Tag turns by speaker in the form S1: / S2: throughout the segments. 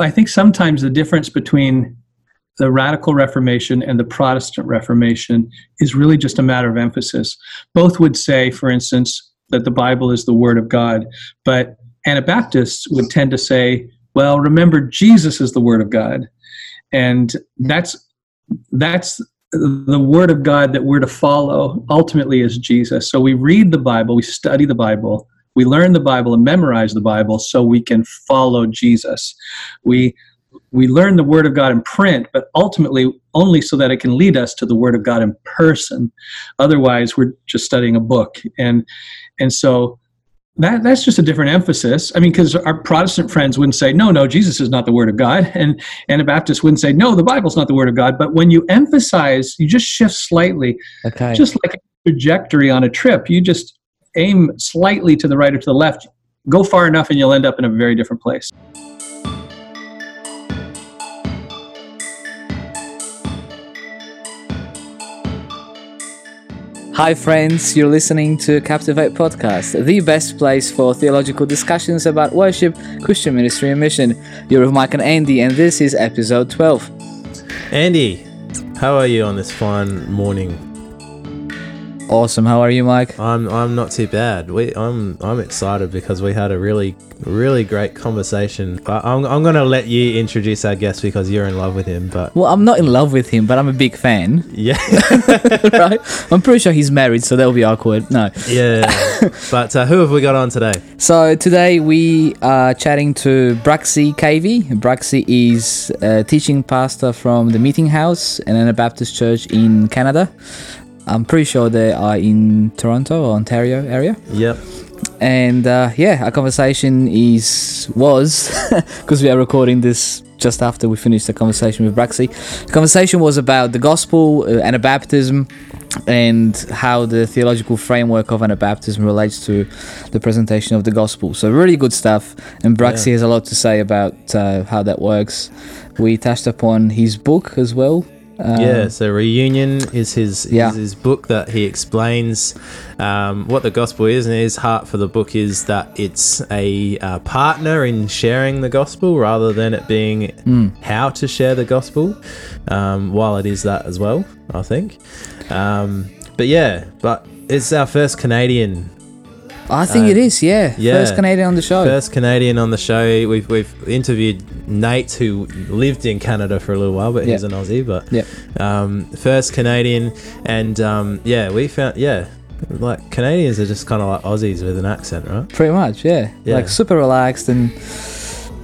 S1: I think sometimes the difference between the radical reformation and the protestant reformation is really just a matter of emphasis. Both would say for instance that the bible is the word of god but anabaptists would tend to say well remember jesus is the word of god. And that's that's the word of god that we're to follow ultimately is jesus. So we read the bible we study the bible we learn the bible and memorize the bible so we can follow jesus we we learn the word of god in print but ultimately only so that it can lead us to the word of god in person otherwise we're just studying a book and and so that that's just a different emphasis. I mean, because our Protestant friends wouldn't say, "No, no, Jesus is not the Word of God," and Anabaptists wouldn't say, "No, the Bible's not the Word of God." But when you emphasize, you just shift slightly,
S2: Okay.
S1: just like a trajectory on a trip. You just aim slightly to the right or to the left. Go far enough, and you'll end up in a very different place.
S2: Hi, friends. You're listening to Captivate Podcast, the best place for theological discussions about worship, Christian ministry, and mission. You're with Mike and Andy, and this is episode 12.
S3: Andy, how are you on this fine morning?
S2: Awesome. How are you, Mike?
S3: I'm I'm not too bad. We I'm I'm excited because we had a really really great conversation. I, I'm I'm gonna let you introduce our guest because you're in love with him. But
S2: Well, I'm not in love with him, but I'm a big fan,
S3: yeah,
S2: right? I'm pretty sure he's married, so that'll be awkward. No.
S3: yeah. but uh, who have we got on today?
S2: So today we are chatting to Bruxy Cavey. Bruxy is a teaching pastor from the Meeting House, and Anabaptist church in Canada. I'm pretty sure they are in Toronto or Ontario area.
S3: Yep.
S2: And uh, yeah, our conversation is was because we are recording this just after we finished the conversation with Bruxy. The conversation was about the gospel, uh, Anabaptism, and how the theological framework of Anabaptism relates to the presentation of the gospel. So really good stuff. And Bruxy
S3: Yeah.
S2: has a lot to say about uh, how that works. We touched upon his book as well. Um,
S3: yeah, so Reunion is his
S2: Yeah.
S3: is his book that he explains um, what the gospel is, and his heart for the book is that it's a uh, partner in sharing the gospel rather than it being how to share the gospel. Um, while it is that as well, I think. Um, but yeah, but it's our first Canadian
S2: I think
S3: Uh,
S2: it is. Yeah,
S3: yeah.
S2: first Canadian on the show.
S3: First Canadian on the show. We've we've interviewed Nate, who lived in Canada for a little while, but he's an Aussie. But
S2: Yeah.
S3: um, first Canadian, and um, yeah, we found yeah, like Canadians are just kind of like Aussies with an accent, right?
S2: Pretty much, yeah.
S3: Yeah.
S2: Like super relaxed and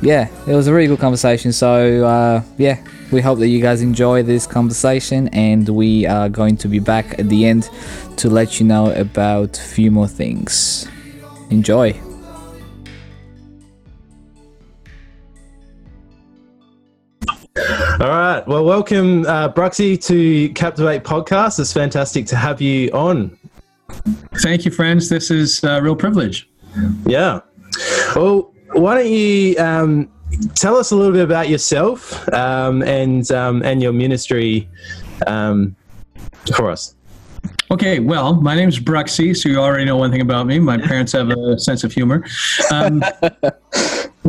S2: yeah, it was a really good conversation. So uh, yeah, we hope that you guys enjoy this conversation, and we are going to be back at the end to let you know about a few more things. Enjoy.
S3: All right. Well, welcome, uh, Bruxy, to Captivate Podcast. It's fantastic to have you on.
S1: Thank you, friends. This is a real privilege.
S3: Yeah. Well, why don't you um, tell us a little bit about yourself um, and um, and your ministry um, for us?
S1: Okay, well, my name's Bruxy, so you already know one thing about me. My parents have a sense of humor. Um,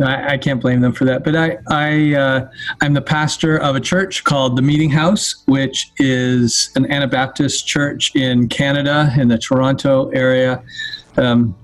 S1: I, I can't blame them for that. But I, I, uh, I'm the pastor of a church called the Meeting House, which is an Anabaptist church in Canada, in the Toronto area. Um,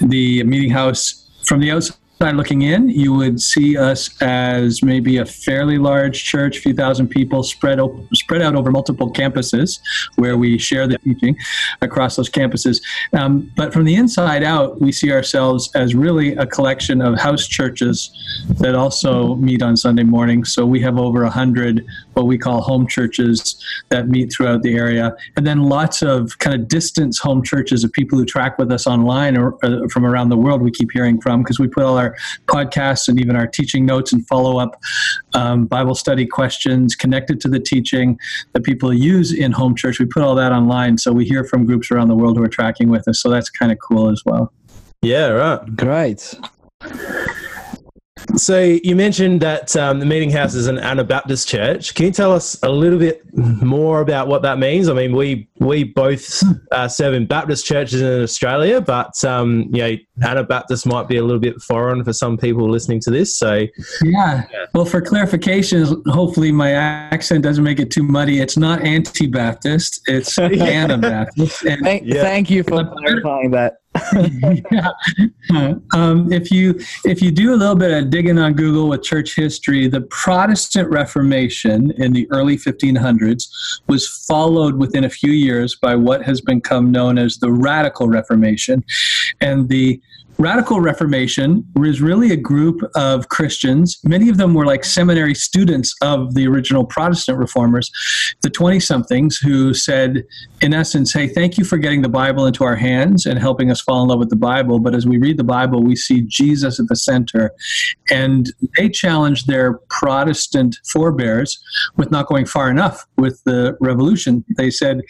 S1: the Meeting House, from the outside looking in, you would see us as maybe a fairly large church, a few thousand people spread op- spread out over multiple campuses, where we share the teaching across those campuses. Um, but from the inside out, we see ourselves as really a collection of house churches that also meet on Sunday morning. So we have over a hundred what we call home churches that meet throughout the area, and then lots of kind of distance home churches of people who track with us online or, or from around the world. We keep hearing from because we put all our podcasts and even our teaching notes and follow up um, Bible study questions connected to the teaching that people use in home church. We put all that online, so we hear from groups around the world who are tracking with us. So that's kind of cool as well.
S3: Yeah, right.
S2: Great.
S3: So you mentioned that um, the Meeting House is an Anabaptist church. Can you tell us a little bit more about what that means? I mean, we we both uh, serve in Baptist churches in Australia, but um, you know, Anabaptist might be a little bit foreign for some people listening to this. So,
S1: yeah. Well, for clarification, hopefully my accent doesn't make it too muddy. It's not anti-Baptist; it's Anabaptist. And
S2: Thank,
S3: Yeah.
S2: thank you for clarifying that.
S1: yeah. Um, if you if you do a little bit of digging on Google with church history, the Protestant Reformation in the early 1500s was followed within a few years by what has become known as the Radical Reformation, and the Radical Reformation was really a group of Christians. Many of them were like seminary students of the original Protestant reformers, the 20 somethings, who said, in essence, hey, thank you for getting the Bible into our hands and helping us fall in love with the Bible. But as we read the Bible, we see Jesus at the center. And they challenged their Protestant forebears with not going far enough with the revolution. They said,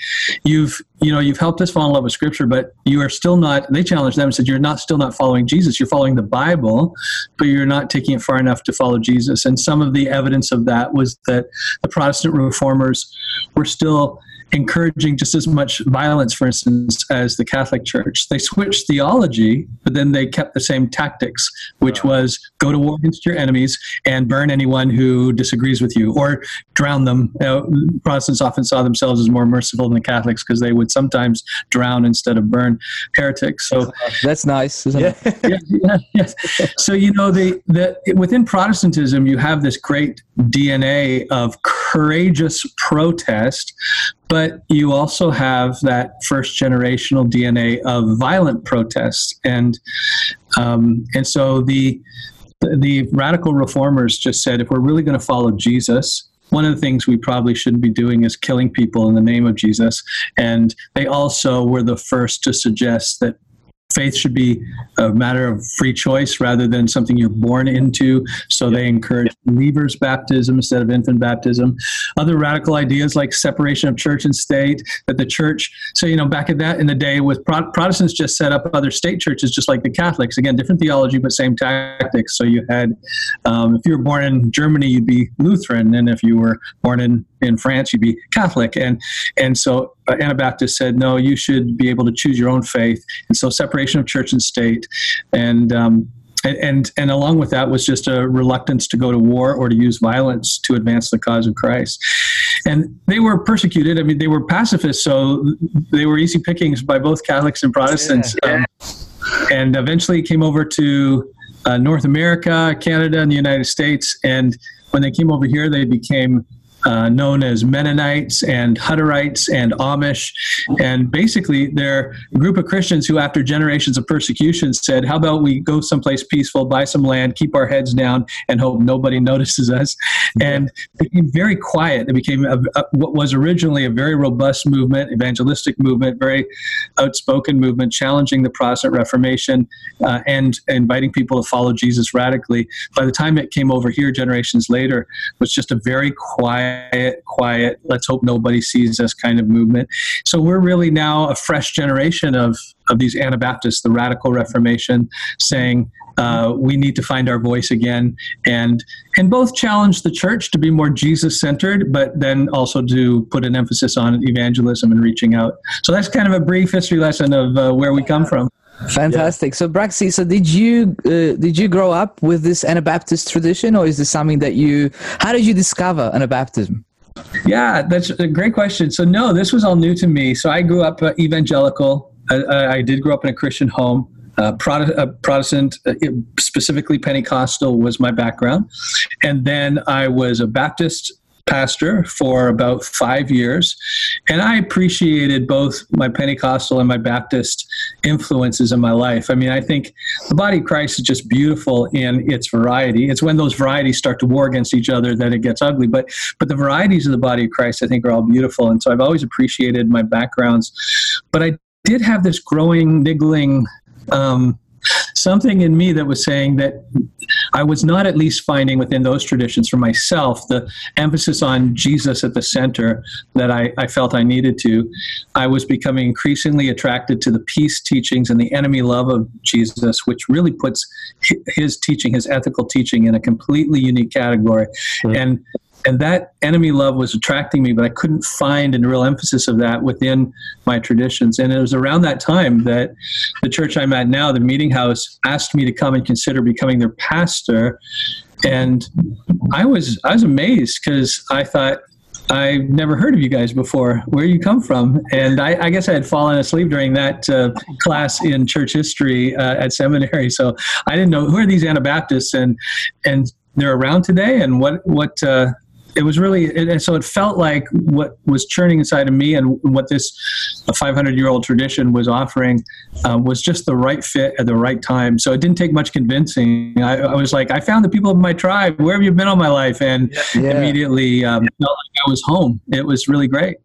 S1: you've you know you've helped us fall in love with scripture but you are still not they challenged them and said you're not still not following jesus. You're following the bible but you're not taking it far enough to follow jesus. And some of the evidence of that was that the protestant reformers were still encouraging just as much violence, for instance, as the Catholic Church. They switched theology, but then they kept the same tactics, which was go to war against your enemies and burn anyone who disagrees with you or drown them. You know, Protestants often saw themselves as more merciful than the Catholics because they would sometimes drown instead of burn heretics. So
S2: That's nice, isn't
S3: Yeah.
S2: it?
S1: yeah, yeah, yes. So you know the the within Protestantism you have this great DNA of courageous protest, but you also have that first generational DNA of violent protest, and um, and so the the radical reformers just said if we're really going to follow Jesus. One of the things we probably shouldn't be doing is killing people in the name of Jesus. And they also were the first to suggest that faith should be a matter of free choice rather than something you're born into. So they encourage believers' baptism instead of infant baptism. Other radical ideas like separation of church and state, that the church, so, you know, back at that in the day with Pro- Protestants just set up other state churches just like the Catholics. Again, different theology, but same tactics. So you had, um, if you were born in Germany, you'd be Lutheran. And if you were born in, in France, you'd be Catholic. And, and so uh, Anabaptists said, no, you should be able to choose your own faith. And so separation of church and state. And, um, and, and and along with that was just a reluctance to go to war or to use violence to advance the cause of Christ. And they were persecuted. I mean, they were pacifists, so they were easy pickings by both Catholics and Protestants. Um, and eventually came over to uh, North America, Canada, and the United States. And when they came over here, they became uh, known as Mennonites and Hutterites and Amish. And basically, they're a group of Christians who, after generations of persecution, said, How about we go someplace peaceful, buy some land, keep our heads down, and hope nobody notices us? And became very quiet. It became a, a, what was originally a very robust movement, evangelistic movement, very outspoken movement, challenging the Protestant Reformation uh, and inviting people to follow Jesus radically. By the time it came over here, generations later, it was just a very quiet, quiet, quiet, let's hope nobody sees us kind of movement. So we're really now a fresh generation of, of these Anabaptists, the radical Reformation, saying, uh, we need to find our voice again and and both challenge the church to be more jesus centered but then also to put an emphasis on evangelism and reaching out. So that's kind of a brief history lesson of uh, where we come from
S2: Fantastic. So, Bruxy, so did you uh, did you grow up with this Anabaptist tradition, or is this something that you? How did you discover Anabaptism?
S1: Yeah, that's a great question. So, no, this was all new to me. So, I grew up uh, evangelical. I, I did grow up in a Christian home. Uh, uh, Protestant, uh, specifically Pentecostal, was my background. And then I was a Baptist pastor for about five years. And I appreciated both my Pentecostal and my Baptist influences in my life. I mean, I think the body of Christ is just beautiful in its variety. It's when those varieties start to war against each other that it gets ugly. But but the varieties of the body of Christ, I think, are all beautiful. And so I've always appreciated my backgrounds. But I did have this growing, niggling um, something in me that was saying that I was not at least finding within those traditions for myself the emphasis on Jesus at the center that I, I felt I needed to. I was becoming increasingly attracted to the peace teachings and the enemy love of Jesus, which really puts his teaching, his ethical teaching, in a completely unique category. And and that enemy love was attracting me, but I couldn't find a real emphasis of that within my traditions. And it was around that time that the church I'm at now, the Meeting House, asked me to come and consider becoming their pastor. And I was I was amazed because I thought I never heard of you guys before. Where you come from? And I, I guess I had fallen asleep during that uh, class in church history uh, at seminary, so I didn't know who are these Anabaptists and and they're around today and what what uh, it was really and so it felt like what was churning inside of me and what this 500 year old tradition was offering um, was just the right fit at the right time so it didn't take much convincing i, I was like i found the people of my tribe where have you been all my life and yeah. immediately um, felt like i was home it was really great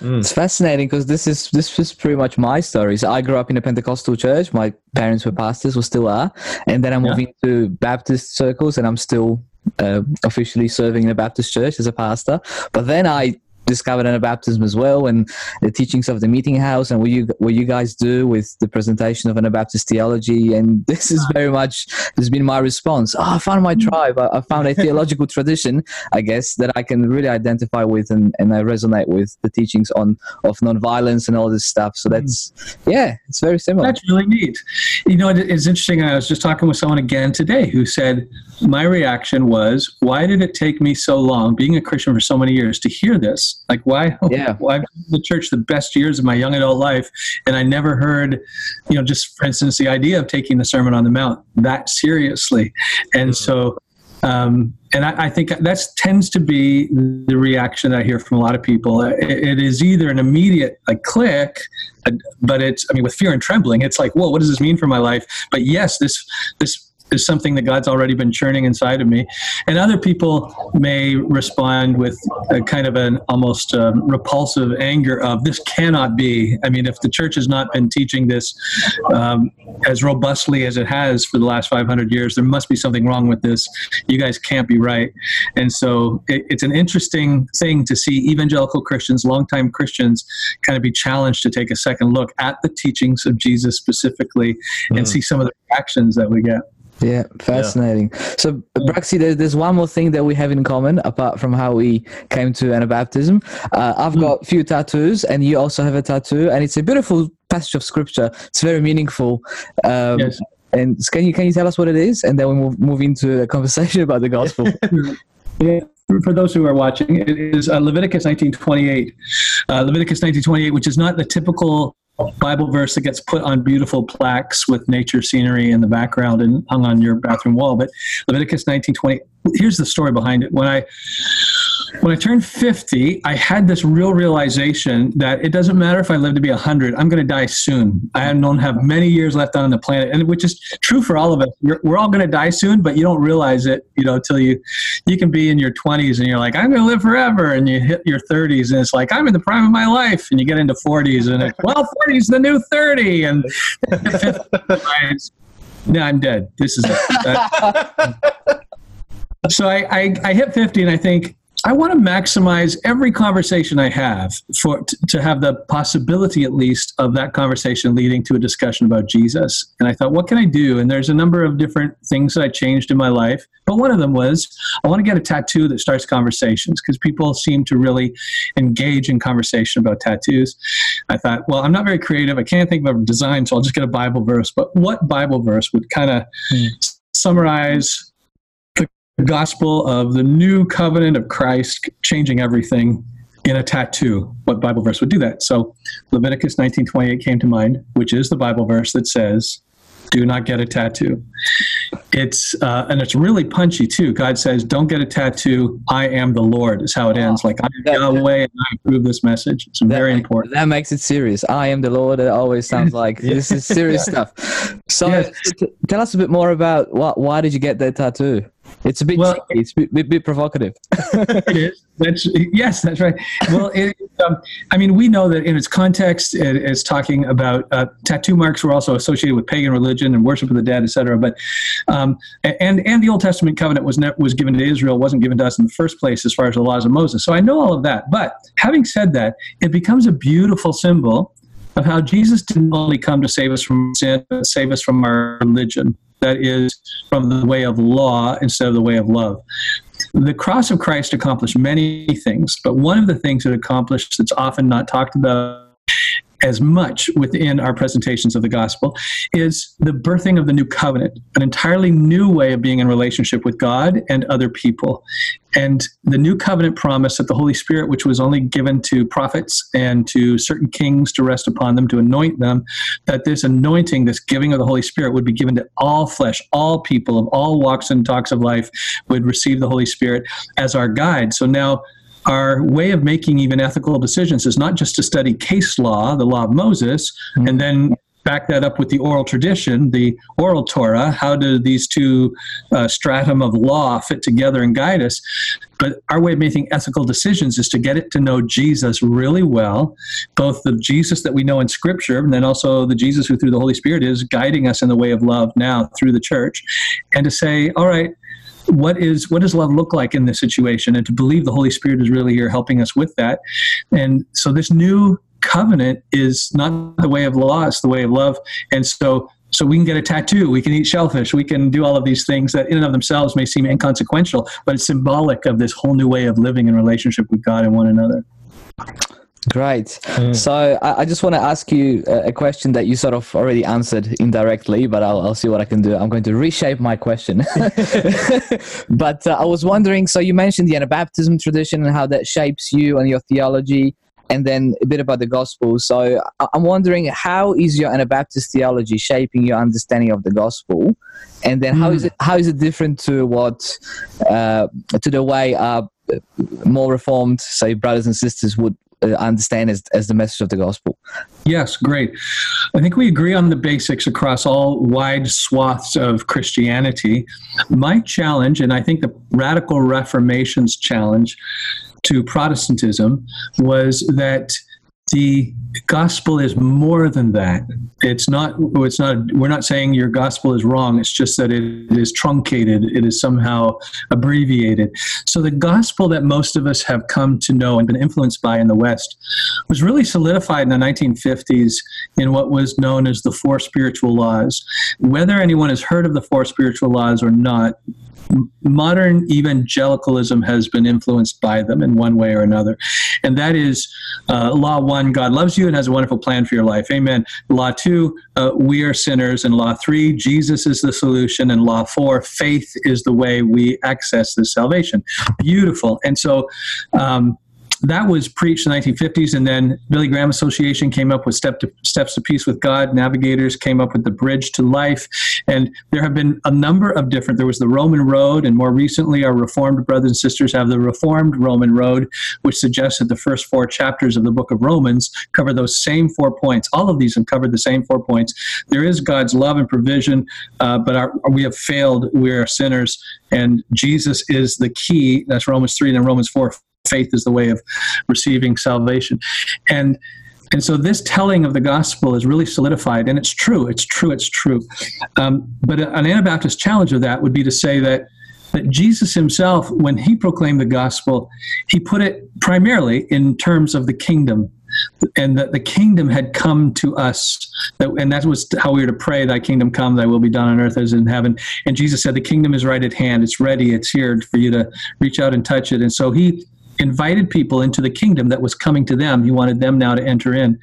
S2: Mm. It's fascinating because this is this is pretty much my story. So I grew up in a Pentecostal church. My parents were pastors, or still are, and then I moved yeah. into Baptist circles, and I'm still uh, officially serving in a Baptist church as a pastor. But then I discovered Anabaptism as well and the teachings of the meeting house and what you what you guys do with the presentation of Anabaptist theology. And this is very much has been my response. Oh I found my mm. tribe. I, I found a theological tradition I guess that I can really identify with and, and I resonate with the teachings on of nonviolence and all this stuff. So mm. that's yeah it's very similar.
S1: That's really neat. You know it's interesting I was just talking with someone again today who said my reaction was why did it take me so long being a Christian for so many years to hear this like why? Yeah. Why the church the best years of my young adult life, and I never heard, you know, just for instance, the idea of taking the Sermon on the Mount that seriously, and mm-hmm. so. Um, and I, I, think that tends to be the reaction that I hear from a lot of people. it, it is either an immediate like click, but it's I mean with fear and trembling. It's like, whoa, what does this mean for my life? But yes, this this is something that God's already been churning inside of me. And other people may respond with a kind of an almost um, repulsive anger of this cannot be. I mean, if the church has not been teaching this um, as robustly as it has for the last 500 years, there must be something wrong with this. You guys can't be right. And so it, it's an interesting thing to see evangelical Christians, longtime Christians, kind of be challenged to take a second look at the teachings of Jesus specifically mm. and see some of the reactions that we get.
S2: Yeah, fascinating. Yeah. So, Bruxy, there's one more thing that we have in common apart from how we came to Anabaptism. Uh, I've mm. got a few tattoos, and you also have a tattoo, and it's a beautiful passage of scripture. It's very meaningful. Um, yes. And can you can you tell us what it is, and then we move move into a conversation about the gospel.
S1: yeah for those who are watching, it is uh, Leviticus 19:28. Uh, Leviticus 19:28, which is not the typical Bible verse that gets put on beautiful plaques with nature scenery in the background and hung on your bathroom wall. But Leviticus 19:20. Here's the story behind it. When I when I turned 50, I had this real realization that it doesn't matter if I live to be 100, I'm going to die soon. I don't have many years left on the planet, and which is true for all of us. We're, we're all going to die soon, but you don't realize it, you know, until you you can be in your 20s and you're like, I'm going to live forever, and you hit your 30s and it's like, I'm in the prime of my life, and you get into 40s and it's, well, 40 is the new 30, and no, I'm dead. This is it. so I, I, I hit 50 and I think I want to maximize every conversation I have for to have the possibility, at least, of that conversation leading to a discussion about Jesus. And I thought, what can I do? And there's a number of different things that I changed in my life, but one of them was I want to get a tattoo that starts conversations because people seem to really engage in conversation about tattoos. I thought, well, I'm not very creative. I can't think of a design, so I'll just get a Bible verse. But what Bible verse would kind of mm. summarize the gospel of the new covenant of Christ changing everything in a tattoo. What Bible verse would do that? So Leviticus 19:28 came to mind, which is the Bible verse that says, "Do not get a tattoo." It's uh, and it's really punchy too. God says, "Don't get a tattoo. I am the Lord." Is how it ends. Like I am Yahweh, and I approve this message. It's very important.
S2: That makes it serious. I am the Lord. It always sounds like yeah. this is serious stuff. So, yes. t- tell us a bit more about what. Why did you get that tattoo? It's a bit well, it's a bit, bit, provocative.
S1: it is. That's yes, that's right. Well, it, um, I mean, we know that in its context, it, it's talking about uh, tattoo marks were also associated with pagan religion and worship of the dead, etc. But um, and and the Old Testament covenant was ne- was given to Israel, wasn't given to us in the first place as far as the laws of Moses. So I know all of that. But having said that, it becomes a beautiful symbol of how Jesus didn't only come to save us from sin, but save us from our religion that is from the way of law instead of the way of love. the cross of Christ accomplished many things, but one of the things it accomplished that's often not talked about as much within our presentations of the gospel is the birthing of the new covenant, an entirely new way of being in relationship with God and other people. And the new covenant promise that the Holy Spirit, which was only given to prophets and to certain kings to rest upon them, to anoint them, that this anointing, this giving of the Holy Spirit would be given to all flesh, all people of all walks and talks of life would receive the Holy Spirit as our guide. So now, our way of making even ethical decisions is not just to study case law, the law of Moses, mm-hmm. and then back that up with the oral tradition, the oral Torah. How do these two uh, stratum of law fit together and guide us? But our way of making ethical decisions is to get it to know Jesus really well, both the Jesus that we know in Scripture, and then also the Jesus who through the Holy Spirit is guiding us in the way of love now through the church, and to say, all right, what is what does love look like in this situation? And to believe the holy spirit is really here helping us with that. And so this new covenant is not the way of law it's the way of love. And so so we can get a tattoo we can eat shellfish we can do all of these things that in and of themselves may seem inconsequential but it's symbolic of this whole new way of living in relationship with god and one another
S2: Great. Mm. So I, I just want to ask you a, a, question that you sort of already answered indirectly, but I'll, I'll see what I can do. I'm going to reshape my question. but uh, I was wondering so you mentioned the Anabaptism tradition and how that shapes you and your theology, and then a bit about the gospel. So I'm wondering how is your Anabaptist theology shaping your understanding of the gospel? And then how mm. is it how is it different to what uh, to the way uh, more reformed, say, brothers and sisters would Uh, understand as, as the message of the gospel.
S1: Yes, great. I think we agree on the basics across all wide swaths of Christianity. My challenge, and I think the radical Reformation's challenge to Protestantism, was that the gospel is more than that. It's not. It's not. We're not saying your gospel is wrong. It's just that it is truncated. It is somehow abbreviated. So the gospel that most of us have come to know and been influenced by in the West was really solidified in the 1950s in what was known as the four spiritual laws. Whether anyone has heard of the four spiritual laws or not, modern evangelicalism has been influenced by them in one way or another. And that is uh, law one, God loves you and has a wonderful plan for your life. Amen. Law two, uh, we are sinners. And law three, Jesus is the solution. And law four, faith is the way we access this salvation. Beautiful. And so, um, that was preached in the 1950s, and then Billy Graham Association came up with Step to, Steps to Peace with God. Navigators came up with the Bridge to Life, and there have been a number of different. There was the Roman Road, and more recently, our Reformed brothers and sisters have the Reformed Roman Road, which suggests that the first four chapters of the Book of Romans cover those same four points. All of these have covered the same four points. There is God's love and provision, uh, but our, we have failed. We are sinners, and Jesus is the key. That's Romans three, and then Romans four faith is the way of receiving salvation. And and so this telling of the gospel is really solidified, and it's true, it's true, it's true. Um, but an Anabaptist challenge of that would be to say that that Jesus himself, when he proclaimed the gospel, he put it primarily in terms of the kingdom and that the kingdom had come to us and that was how we were to pray thy kingdom come thy will be done on earth as in heaven and jesus said the kingdom is right at hand it's ready it's here for you to reach out and touch it and so he invited people into the kingdom that was coming to them. He wanted them now to enter in.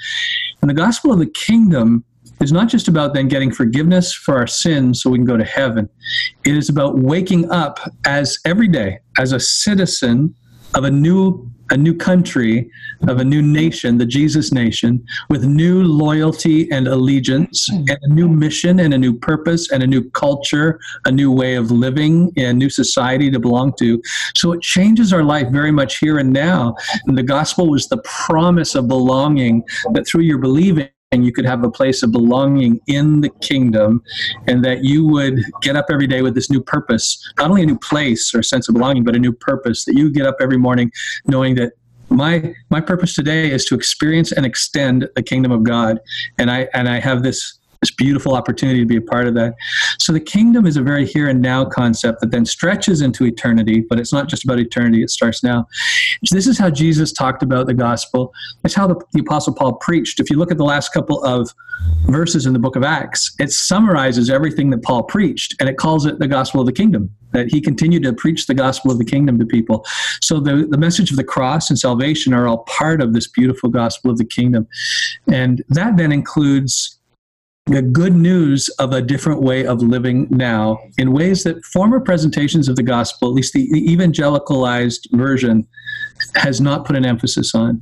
S1: And the gospel of the kingdom is not just about then getting forgiveness for our sins so we can go to heaven. It is about waking up as every day as a citizen of a new a new country of a new nation, the Jesus nation, with new loyalty and allegiance, and a new mission and a new purpose and a new culture, a new way of living, and a new society to belong to. So it changes our life very much here and now. And the gospel was the promise of belonging that through your believing, and you could have a place of belonging in the kingdom and that you would get up every day with this new purpose not only a new place or a sense of belonging but a new purpose that you get up every morning knowing that my my purpose today is to experience and extend the kingdom of god. And i and i have this this beautiful opportunity to be a part of that. So the kingdom is a very here and now concept that then stretches into eternity, but it's not just about eternity, it starts now. This is how Jesus talked about the gospel. It's how the, the Apostle Paul preached. If you look at the last couple of verses in the book of Acts, it summarizes everything that Paul preached and it calls it the gospel of the kingdom. That he continued to preach the gospel of the kingdom to people. So the, the message of the cross and salvation are all part of this beautiful gospel of the kingdom. And that then includes the good news of a different way of living now in ways that former presentations of the gospel, at least the, the evangelicalized version, has not put an emphasis on.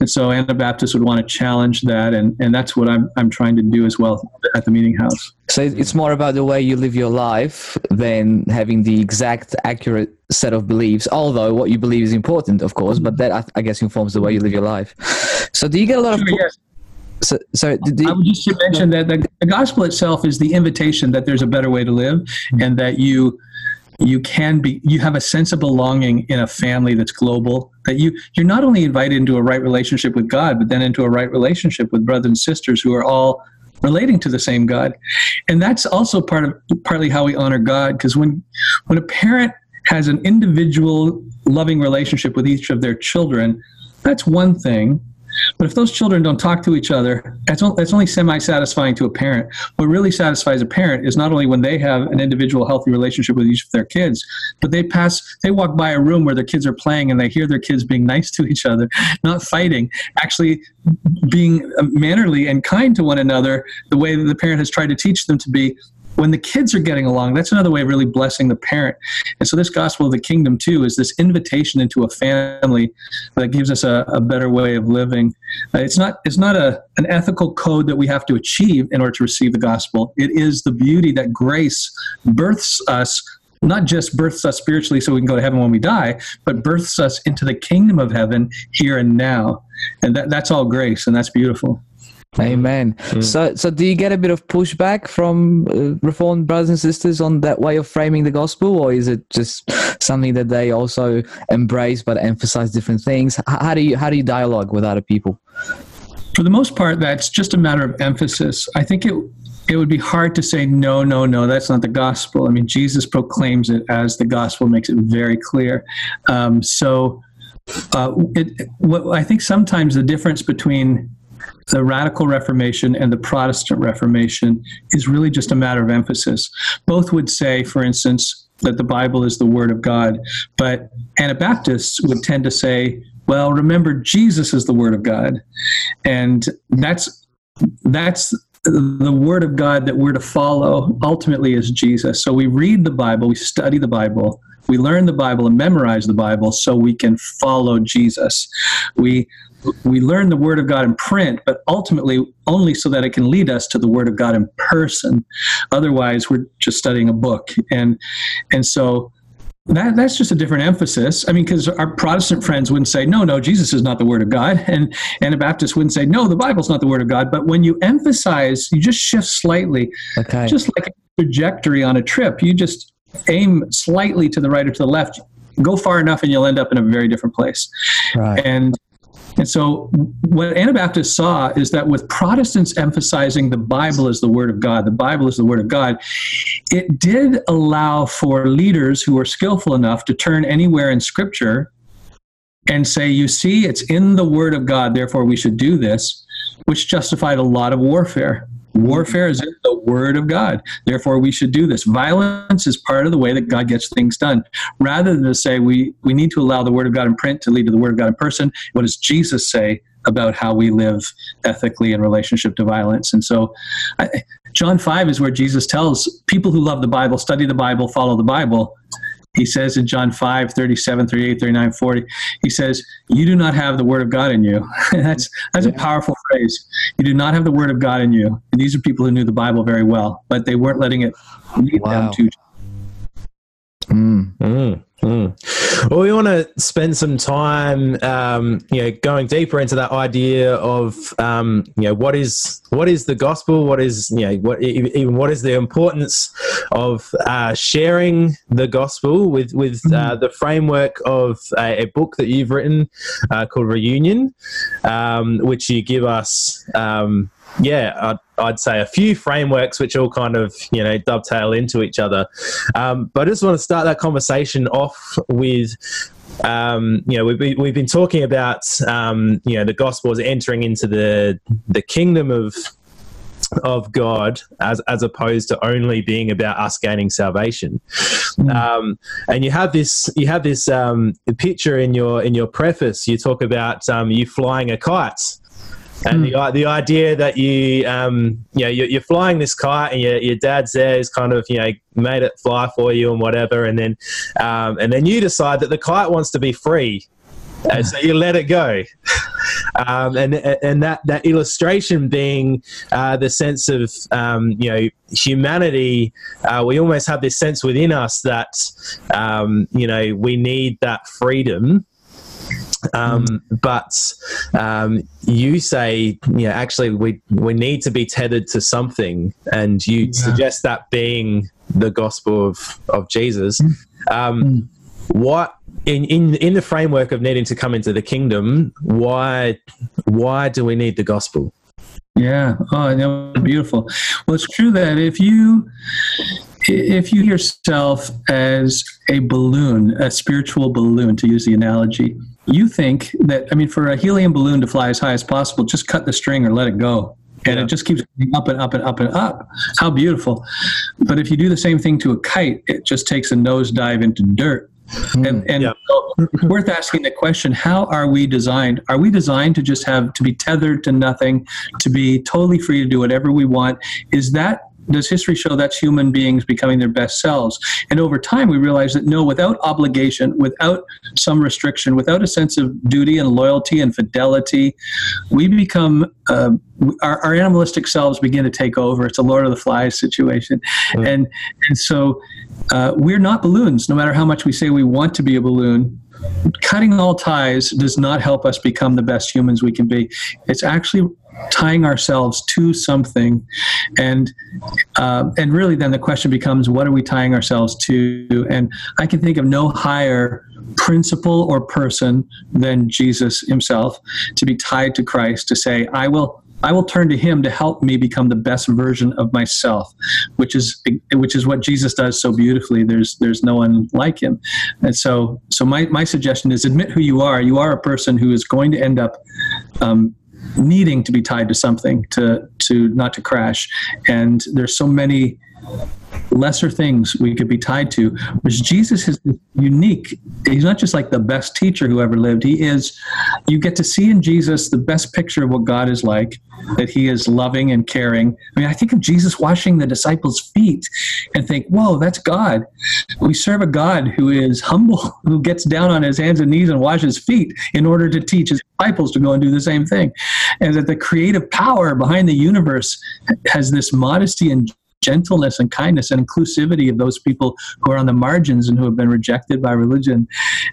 S1: And so Anabaptists would want to challenge that, and, and that's what I'm, I'm trying to do as well at the meeting house.
S2: So it's more about the way you live your life than having the exact, accurate set of beliefs. Although what you believe is important, of course, but that I, I guess informs the way you live your life. So do you get a lot of?
S1: Sure, yes.
S2: So, so
S1: I would just mention that the, the, gospel itself is the invitation that there's a better way to live, mm-hmm. and that you you can be you have a sense of belonging in a family that's global. That you you're not only invited into a right relationship with God, but then into a right relationship with brothers and sisters who are all relating to the same God, and that's also part of partly how we honor God. Because when when a parent has an individual loving relationship with each of their children, that's one thing but if those children don't talk to each other, that's, only, that's only semi satisfying to a parent. What really satisfies a parent is not only when they have an individual healthy relationship with each of their kids, but they pass, they walk by a room where their kids are playing and they hear their kids being nice to each other, not fighting, actually being mannerly and kind to one another the way that the parent has tried to teach them to be when the kids are getting along, that's another way of really blessing the parent. And so, this gospel of the kingdom, too, is this invitation into a family that gives us a, a better way of living. Uh, it's not, it's not a, an ethical code that we have to achieve in order to receive the gospel. It is the beauty that grace births us not just births us spiritually so we can go to heaven when we die, but births us into the kingdom of heaven here and now. And that, that's all grace, and that's beautiful.
S2: Amen. Mm. So, so do you get a bit of pushback from uh, Reformed brothers and sisters on that way of framing the gospel, or is it just something that they also embrace but emphasize different things? How do you how do you dialogue with other people?
S1: For the most part, that's just a matter of emphasis. I think it it would be hard to say no, no, no. That's not the gospel. I mean, Jesus proclaims it as the gospel makes it very clear. Um, so, uh, it, what I think sometimes the difference between the radical Reformation and the Protestant Reformation is really just a matter of emphasis. Both would say, for instance, that the Bible is the Word of God, but Anabaptists would tend to say, well, remember, Jesus is the Word of God. And that's that's the word of God that we're to follow ultimately is Jesus. So we read the Bible, we study the Bible, we learn the Bible and memorize the Bible so we can follow Jesus. We we learn the Word of God in print, but ultimately only so that it can lead us to the Word of God in person. Otherwise, we're just studying a book, and and so that that's just a different emphasis. I mean, because our Protestant friends wouldn't say, "No, no, Jesus is not the Word of God," and Anabaptists wouldn't say, "No, the Bible's not the Word of God." But when you emphasize, you just shift slightly, okay. just like a trajectory on a trip. You just aim slightly to the right or to the left. Go far enough, and you'll end up in a very different place. Right. And and so, what Anabaptists saw is that with Protestants emphasizing the Bible as the Word of God, the Bible is the Word of God, it did allow for leaders who were skillful enough to turn anywhere in Scripture and say, You see, it's in the Word of God, therefore we should do this, which justified a lot of warfare. Warfare is in the Word of God. Therefore, we should do this. Violence is part of the way that God gets things done. Rather than to say we, we need to allow the Word of God in print to lead to the Word of God in person, what does Jesus say about how we live ethically in relationship to violence? And so, I, John 5 is where Jesus tells people who love the Bible, study the Bible, follow the Bible he says in John 5, 37, 38, 39, 40, he says, You do not have the word of God in you. that's that's yeah. a powerful phrase. You do not have the word of God in you. And these are people who knew the Bible very well, but they weren't letting it lead wow. them to.
S3: Mm. Mm. Mm. Well, we want to spend some time, um, you know, going deeper into that idea of, um, you know, what is what is the gospel? What is, you know, what even what is the importance of uh, sharing the gospel with with uh, mm. the framework of a, a, book that you've written uh, called Reunion, um, which you give us. Um, yeah, I'd, I'd, say a few frameworks which all kind of you know dovetail into each other. Um, but I just want to start that conversation off with. Um, you know, we've been, we've been talking about um, you know the gospel is entering into the the kingdom of of God as as opposed to only being about us gaining salvation. Mm. Um, and you have this you have this um, picture in your in your preface. You talk about um, you flying a kite and the, hmm. the idea that you um you know you're, you're flying this kite and your, your dad's there is kind of you know made it fly for you and whatever. And then um, and then you decide that the kite wants to be free. And so you let it go. Um, and and that that illustration being uh, the sense of um, you know humanity uh, we almost have this sense within us that um, you know we need that freedom um, but um, you say, yeah, actually, we we need to be tethered to something, and you yeah. suggest that being the gospel of of Jesus. Um, mm. What in, in in the framework of needing to come into the kingdom? Why why do we need the gospel?
S1: Yeah. Oh, that was beautiful. Well, it's true that if you if you yourself as a balloon, a spiritual balloon, to use the analogy, you think that I mean, for a helium balloon to fly as high as possible, just cut the string or let it go. And yeah. it just keeps going up and up and up and up. How beautiful. But if you do the same thing to a kite, it just takes a nosedive into dirt. Mm, and, and yeah. so it's worth asking the question how are we designed are we designed to just have to be tethered to nothing to be totally free to do whatever we want is that does history show that's human beings becoming their best selves? And over time, we realize that no, without obligation, without some restriction, without a sense of duty and loyalty and fidelity, we become uh, our, our, animalistic selves begin to take over. It's a Lord of the Flies situation, mm. and and so uh, we're not balloons. No matter how much we say we want to be a balloon, cutting all ties does not help us become the best humans we can be. It's actually tying ourselves to something and uh, and really then the question becomes what are we tying ourselves to and i can think of no higher principle or person than jesus himself to be tied to christ to say i will I will turn to him to help me become the best version of myself, which is which is what Jesus does so beautifully. There's there's no one like him, and so so my my suggestion is admit who you are. You are a person who is going to end up um, needing to be tied to something to to not to crash. And there's so many lesser things we could be tied to which jesus is unique. He's not just like the best teacher who ever lived. He is you get to see in jesus the best picture of what god is like that he is loving and caring. I mean i think of jesus washing the disciples feet and think whoa that's god. We serve a god who is humble who gets down on his hands and knees and washes feet in order to teach his disciples to go and do the same thing. And that the creative power behind the universe has this modesty and gentleness and kindness and inclusivity of those people who are on the margins and who have been rejected by religion.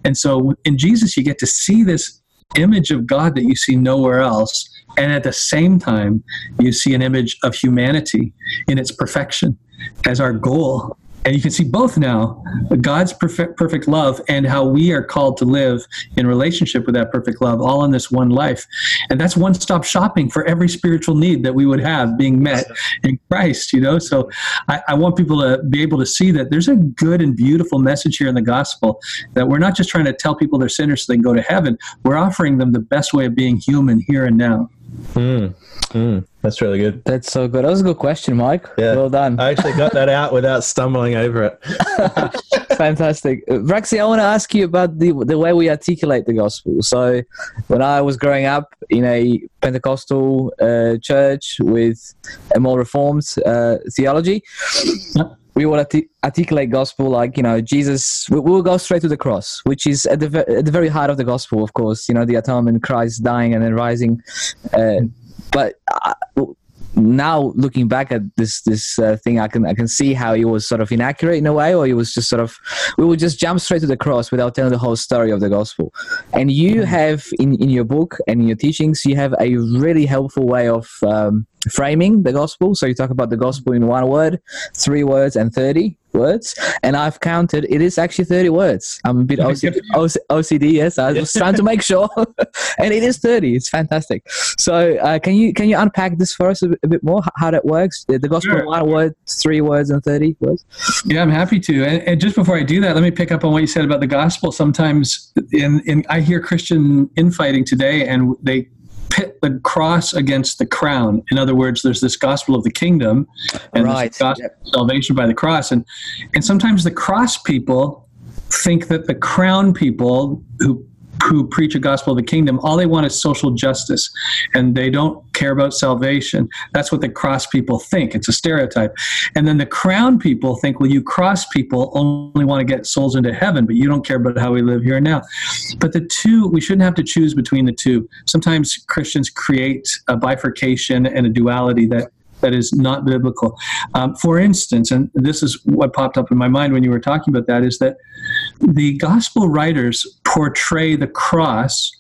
S1: And so in Jesus, you get to see this image of God that you see nowhere else. And at the same time, you see an image of humanity in its perfection as our goal and you can see both now god's perfect, perfect love and how we are called to live in relationship with that perfect love all in this one life. And that's one stop shopping for every spiritual need that we would have being met in christ you know? So I, I, want people to be able to see that there's a good and beautiful message here in the gospel that we're not just trying to tell people they're sinners so they can go to heaven. We're offering them the best way of being human here and now
S3: mm, mm. That's really good.
S2: That's so good. That was a good question, Mike. Yeah. Well done.
S3: I actually got that out without stumbling over it.
S2: Fantastic. Bruxy, I want to ask you about the, the way we articulate the gospel. So, when I was growing up in a Pentecostal uh, church with a more reformed uh, theology. We would artic- articulate gospel like, you know, Jesus, we, will go straight to the cross, which is at the, at the very heart of the gospel, of course, you know, the atonement, Christ dying and then rising. Uh, but uh, now looking back at this this uh, thing, I can I can see how he was sort of inaccurate in a way, or he was just sort of we would just jump straight to the cross without telling the whole story of the gospel. And you have in in your book and in your teachings, you have a really helpful way of um, framing the gospel. So you talk about the gospel in one word, three words, and thirty words, and I've counted. It is actually 30 words. I'm a bit OCD, OCD yes. I was trying to make sure, and it is 30. It's fantastic. So, uh, can you can you unpack this for us a, a bit more? How that works? The, the gospel
S1: Sure.
S2: one word, three words, and 30 words.
S1: Yeah, I'm happy to. And, and just before I do that, let me pick up on what you said about the gospel. Sometimes, in, in I hear Christian infighting today, and they pit the cross against the crown. In other words, there's this gospel of the kingdom, and
S2: Right.
S1: this gospel of salvation by the cross, and and sometimes the cross people think that the crown people who who preach a gospel of the kingdom, all they want is social justice, and they don't care about salvation. That's what the cross people think. It's a stereotype. And then the crown people think, well, you cross people only want to get souls into heaven, but you don't care about how we live here and now. But the two, we shouldn't have to choose between the two. Sometimes Christians create a bifurcation and a duality that that is not biblical. Um, for instance, and this is what popped up in my mind when you were talking about that, is that the gospel writers portray the cross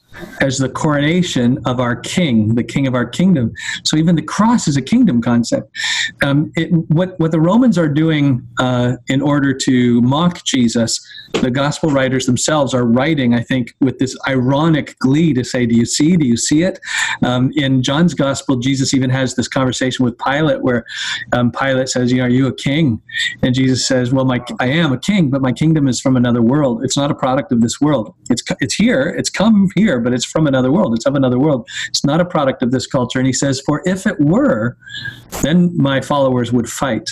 S1: as the coronation of our king, the king of our kingdom. So even the cross is a kingdom concept. Um, it, what what the Romans are doing uh, in order to mock Jesus, the gospel writers themselves are writing, I think, with this ironic glee to say, "Do you see? Do you see it?" Um, in John's gospel, Jesus even has this conversation with Pilate, where um, Pilate says, "You know, are you a king?" And Jesus says, "Well, my I am a king, but my kingdom is from another world. It's not a product of this world. It's it's here. It's come here, but it's from another world. It's of another world. It's not a product of this culture." And he says, "For if it were, then my followers would fight."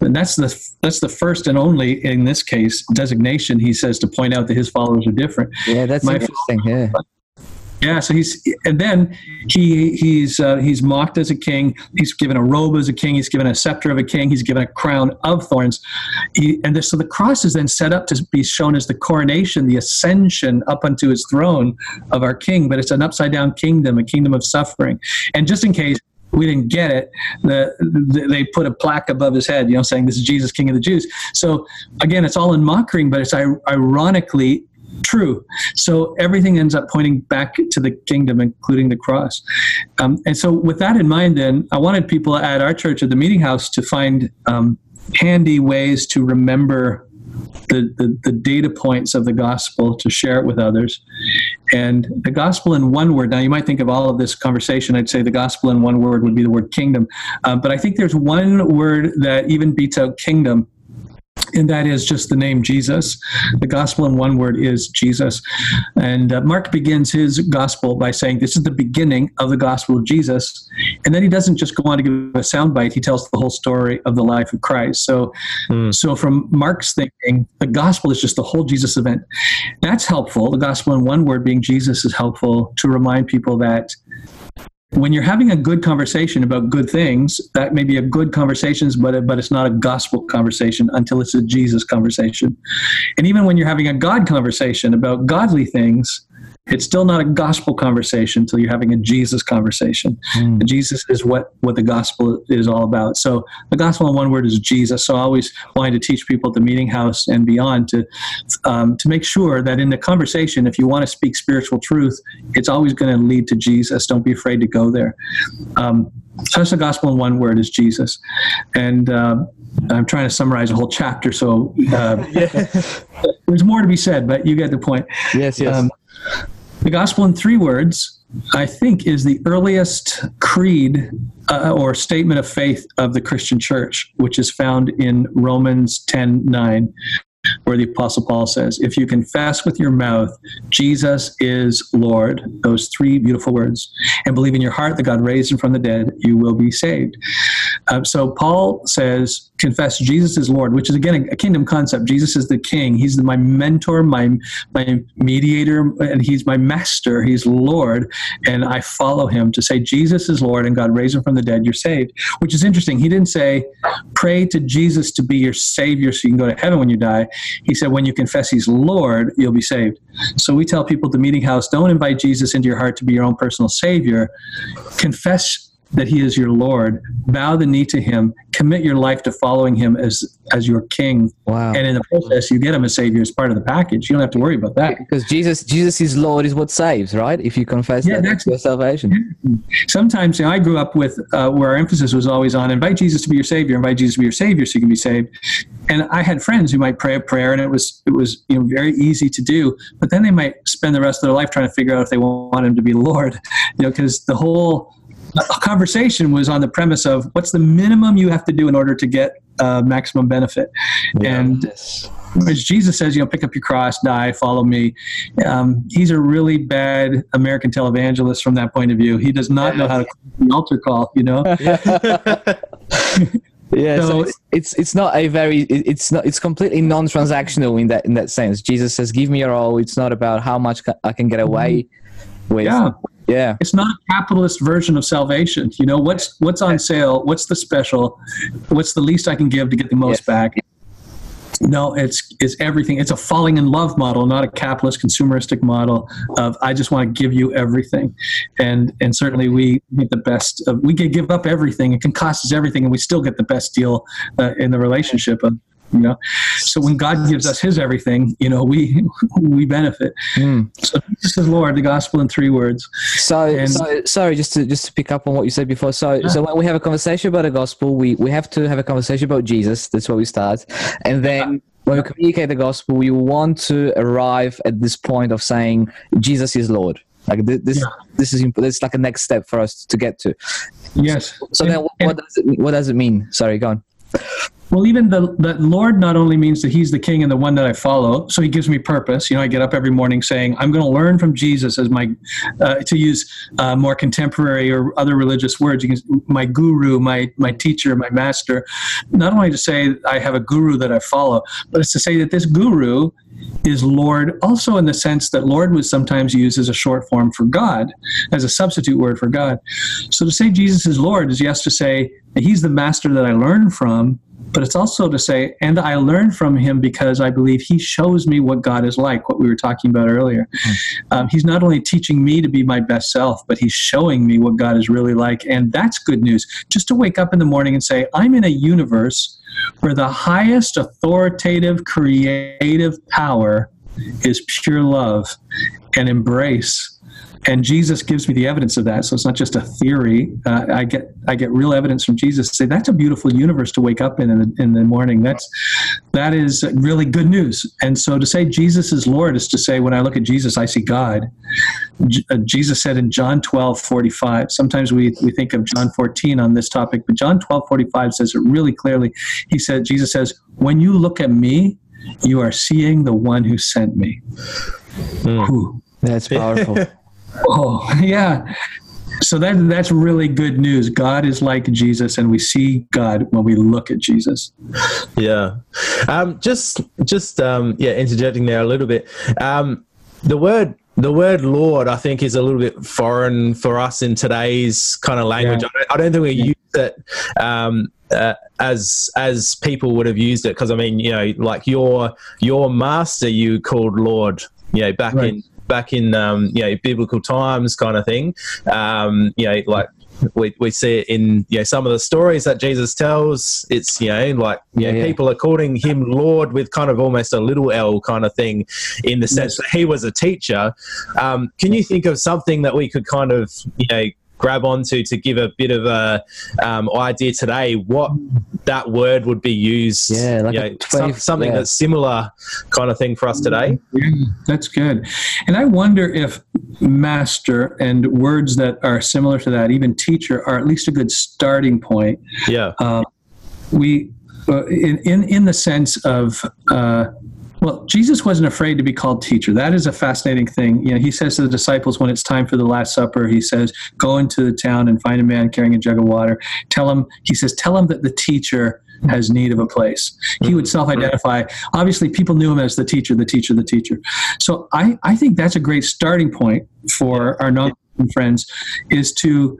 S1: And that's the that's the first and only in this case designation he says to point out that his followers are different.
S2: Yeah, that's
S1: My-
S2: interesting. Yeah.
S1: Yeah, so he's and then he he's uh, he's mocked as a king. He's given a robe as a king. He's given a scepter of a king. He's given a crown of thorns. He, and this, so the cross is then set up to be shown as the coronation, the ascension up unto his throne of our king. But it's an upside down kingdom, a kingdom of suffering. And just in case we didn't get it, the, the, they put a plaque above his head, you know, saying this is Jesus, King of the Jews. So again, it's all in mockery, but it's ir- ironically true. So everything ends up pointing back to the kingdom, including the cross. Um, and so, with that in mind, then I wanted people at our church at the meeting house to find um, handy ways to remember. The, the, the data points of the gospel to share it with others. And the gospel in one word. Now, you might think of all of this conversation, I'd say the gospel in one word would be the word kingdom. Uh, but I think there's one word that even beats out kingdom, and that is just the name Jesus. The gospel in one word is Jesus. And uh, Mark begins his gospel by saying, This is the beginning of the gospel of Jesus. And then he doesn't just go on to give a soundbite, he tells the whole story of the life of Christ. So,
S3: Hmm.
S1: so from Mark's thinking, the gospel is just the whole Jesus event. That's helpful. The gospel in one word being Jesus is helpful to remind people that when you're having a good conversation about good things, that may be a good conversation, but but it's not a gospel conversation until it's a Jesus conversation. And even when you're having a God conversation about godly things, it's still not a gospel conversation until you're having a Jesus conversation. And Jesus is what what the gospel is all about. So the gospel in one word is Jesus. So I always wanted to teach people at the meeting house and beyond to um, to make sure that in the conversation, if you want to speak spiritual truth, it's always going to lead to Jesus. Don't be afraid to go there. Um, so that's the gospel in one word is Jesus, and um, I'm trying to summarize a whole chapter. So uh, there's more to be said, but you get the point.
S2: Yes, yes.
S1: Um, the gospel in three words, I think, is the earliest creed uh, or statement of faith of the Christian church, which is found in Romans 10 9, where the Apostle Paul says, If you confess with your mouth Jesus is Lord, those three beautiful words, and believe in your heart that God raised him from the dead, you will be saved. Uh, so Paul says, confess Jesus is Lord, which is again a, kingdom concept. Jesus is the King. He's my mentor, my my mediator, and he's my master. He's Lord, and I follow him to say Jesus is Lord, and God raised him from the dead. You're saved. Which is interesting. He didn't say, pray to Jesus to be your Savior so you can go to heaven when you die. He said, when you confess He's Lord, you'll be saved. So we tell people at the meeting house, don't invite Jesus into your heart to be your own personal Savior. Confess that he is your lord bow the knee to him commit your life to following him as as your king
S2: wow.
S1: and in the process you get him as savior as part of the package you don't have to worry about that
S2: because Jesus, Jesus is Lord, is what saves, right? If you confess
S1: Yeah,
S2: that,
S1: that's-
S2: that's your salvation.
S1: sometimes you know, i grew up with uh, where our emphasis was always on invite jesus to be your savior invite jesus to be your savior so you can be saved And I had friends who might pray a prayer, and it was it was you know very easy to do. But then they might spend the rest of their life trying to figure out if they want Him to be Lord, you know, because the whole conversation was on the premise of what's the minimum you have to do in order to get uh, maximum benefit.
S3: Yeah.
S1: And as Jesus says, you know, pick up your cross, die, follow me. Um, he's a really bad American televangelist from that point of view. He does not know how to call the altar call, you know.
S2: Yeah, so,
S1: So-
S2: it's, it's it's not a very it's not it's completely non-transactional in that in that sense. Jesus says, "Give me your all." It's not about how much I can get away with.
S1: Yeah.
S2: Yeah,
S1: It's not a capitalist version of salvation. You know, what's what's on sale? What's the special? What's the least I can give to get the most
S2: Yes.
S1: back? No, it's it's everything. It's a falling in love model, not a capitalist consumeristic model of I just want to give you everything, and and certainly we get the best. Of, we can give up everything. It can cost us everything, and we still get the best deal uh, in the relationship. Of, you know, so when God gives us His everything, you know, we we benefit.
S2: Mm.
S1: So this is Lord. The gospel in three words.
S2: So,
S1: And-
S2: so sorry, just to just to pick up on what you said before. So, so when we have a conversation about the gospel, we we have to have a conversation about Jesus. That's where we start, and then when we communicate the gospel, we want to arrive at this point of saying Jesus is Lord. Like thi- this,
S1: Yeah.
S2: this is this is like a next step for us to get to.
S1: Yes.
S2: So
S1: And-
S2: then, what,
S1: and-
S2: what does it what does it mean? Sorry, go on.
S1: Well, even the, Lord not only means that He's the King and the one that I follow, so He gives me purpose. You know, I get up every morning saying, I'm going to learn from Jesus as my, uh, to use uh, more contemporary or other religious words, can, my guru, my, my teacher, my master. Not only to say I have a guru that I follow, but it's to say that this guru is Lord, also in the sense that Lord was sometimes used as a short form for God, as a substitute word for God. So to say Jesus is Lord is yes to say He's the master that I learn from, but it's also to say, and I learn from him because I believe he shows me what God is like, what we were talking about earlier. Um, he's not only teaching me to be my best self, but he's showing me what God is really like. And that's good news. Just to wake up in the morning and say, I'm in a universe where the highest authoritative, creative power is pure love and embrace and Jesus gives me the evidence of that. So it's not just a theory. Uh, I get I get real evidence from Jesus. to Say that's a beautiful universe to wake up in in the, in the morning. That's that is really good news. And so to say Jesus is Lord is to say when I look at Jesus, I see God. J- uh, Jesus said in John 12, 45. Sometimes we, we think of John 14 on this topic, but John 12, 45 says it really clearly. He said, Jesus says, when you look at me, you are seeing the one who sent me. Whew.
S2: That's powerful.
S1: Oh, yeah. So that that's really good news. God is like Jesus, and we see God when we look at Jesus.
S3: Yeah. Um, just, just, um, yeah, interjecting there a little bit. Um, the word, the word Lord, I think, is a little bit foreign for us in today's kind of language.
S1: Yeah.
S3: I, don't, I don't think we use it um, uh, as as people would have used it. Because I mean, you know, like your your master, you called Lord. You know, back
S1: Right.
S3: in back in um, you know biblical times, kind of thing. Um, you know, like we, we see it in you know some of the stories that Jesus tells. It's you know like you
S2: Yeah,
S3: know,
S2: yeah.
S3: people are calling him Lord with kind of almost a little L kind of thing, in the sense that he was a teacher. Um, can you think of something that we could kind of you know grab onto to give a bit of a um, idea today what that word would be used?
S2: Yeah, like
S3: you know,
S2: 20
S3: some- something
S2: yeah.
S3: that's similar kind of thing for us today.
S1: Yeah, that's good. And I wonder if master and words that are similar to that, even teacher, are at least a good starting point.
S3: Yeah.
S1: Uh, we, uh, in, in in the sense of. Uh, well, Jesus wasn't afraid to be called teacher. That is a fascinating thing. You know, he says to the disciples when it's time for the Last Supper, he says, "Go into the town and find a man carrying a jug of water. Tell him." He says, "Tell him that the teacher has need of a place." He would self-identify. Obviously, people knew him as the teacher, the teacher, the teacher. So I, I think that's a great starting point for our non friends is to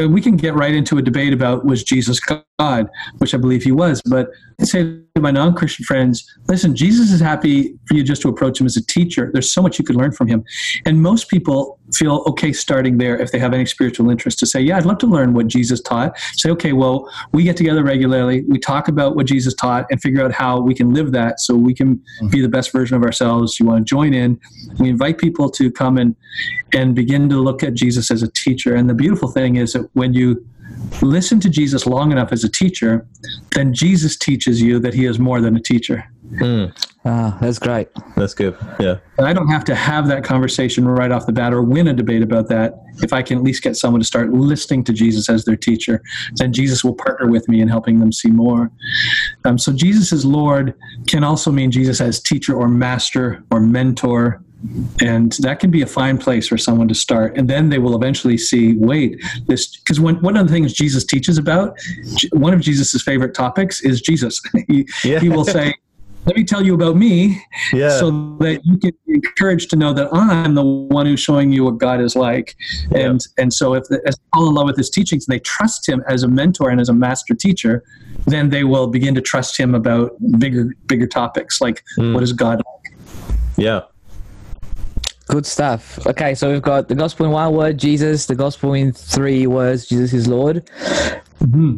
S1: Uh, we can get right into a debate about was Jesus God, which I believe he was, but I say to my non-Christian friends, listen, Jesus is happy for you just to approach him as a teacher. There's so much you could learn from him. And most people feel okay starting there if they have any spiritual interest to say, yeah, I'd love to learn what Jesus taught. Say, okay, well, we get together regularly, we talk about what Jesus taught and figure out how we can live that so we can mm-hmm. be the best version of ourselves. You want to join in. We invite people to come and and begin to look at Jesus as a teacher. And the beautiful thing is that when you listen to Jesus long enough as a teacher, then Jesus teaches you that he is more than a teacher.
S2: Ah, that's great.
S3: That's good. Yeah.
S1: And I don't have to have that conversation right off the bat or win a debate about that. If I can at least get someone to start listening to Jesus as their teacher, then Jesus will partner with me in helping them see more. Um, so Jesus as Lord can also mean Jesus as teacher or master or mentor. And that can be a fine place for someone to start. And then they will eventually see, wait, this, because one, one of the things Jesus teaches about, one of Jesus's favorite topics is Jesus. he,
S3: Yeah.
S1: he will say, let me tell you about me
S3: Yeah.
S1: so that you can be encouraged to know that I'm the one who's showing you what God is like. And and so if the, as they fall in love with his teachings, and they trust him as a mentor and as a master teacher, then they will begin to trust him about bigger bigger topics like hmm. what is God like.
S3: yeah.
S2: Good stuff. Okay, so we've got the gospel in one word, Jesus. The gospel in three words, Jesus is Lord.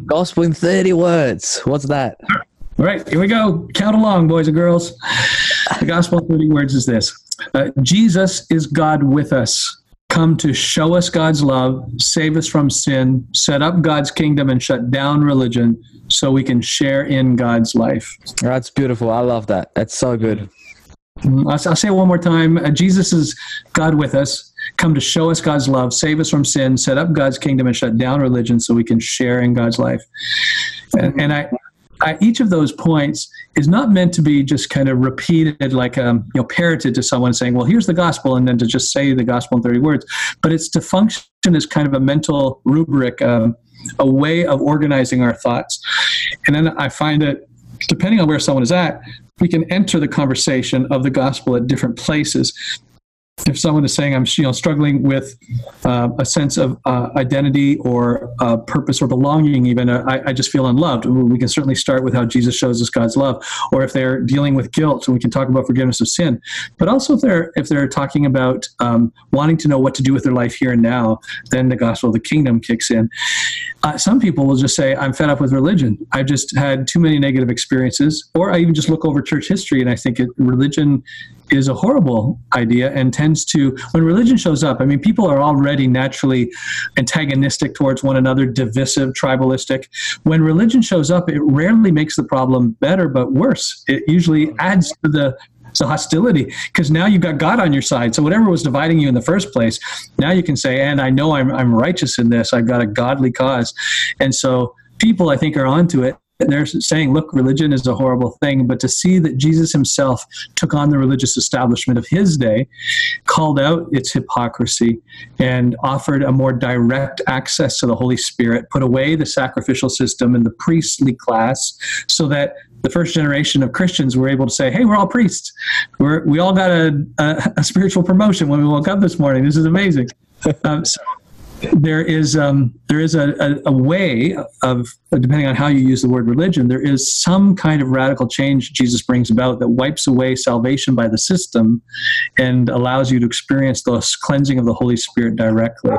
S2: Gospel in 30 words. What's that?
S1: All right, here we go. Count along, boys and girls. The gospel in 30 words is this uh, Jesus is God with us, come to show us God's love, save us from sin, set up God's kingdom, and shut down religion so we can share in God's life.
S2: That's beautiful. I love that. That's so good.
S1: Mm, I'll, say it one more time. Uh, Jesus is God with us, come to show us God's love, save us from sin, set up God's kingdom, and shut down religion so we can share in God's life. And, and I, I, each of those points is not meant to be just kind of repeated, like um, you know, parroted to someone saying, "Well, here's the gospel," and then to just say the gospel in thirty words. But it's to function as kind of a mental rubric, um, a way of organizing our thoughts. And then I find that depending on where someone is at, we can enter the conversation of the gospel at different places. If someone is saying, "I'm you know struggling with uh, a sense of uh, identity or uh, purpose or belonging," even uh, I, I just feel unloved. We can certainly start with how Jesus shows us God's love. Or if they're dealing with guilt, we can talk about forgiveness of sin. But also, if they're if they're talking about um, wanting to know what to do with their life here and now, then the gospel of the kingdom kicks in. Uh, some people will just say, I'm fed up with religion. I've just had too many negative experiences. Or I even just look over church history and I think it, religion is a horrible idea and tends to, when religion shows up, I mean, people are already naturally antagonistic towards one another, divisive, tribalistic. When religion shows up, it rarely makes the problem better, but worse. It usually adds to the so hostility because now you've got God on your side. So whatever was dividing you in the first place, now you can say, and I know I'm, I'm righteous in this. I've got a godly cause. And so people, I think, are onto it. And they're saying, look, religion is a horrible thing. But to see that Jesus himself took on the religious establishment of his day, called out its hypocrisy, and offered a more direct access to the Holy Spirit, put away the sacrificial system and the priestly class so that the first generation of Christians were able to say, "Hey, we're all priests. We're, we all got a, a, a spiritual promotion when we woke up this morning. This is amazing." um, so there is um, there is a, a, a, way of depending on how you use the word religion. There is some kind of radical change Jesus brings about that wipes away salvation by the system and allows you to experience the cleansing of the Holy Spirit directly.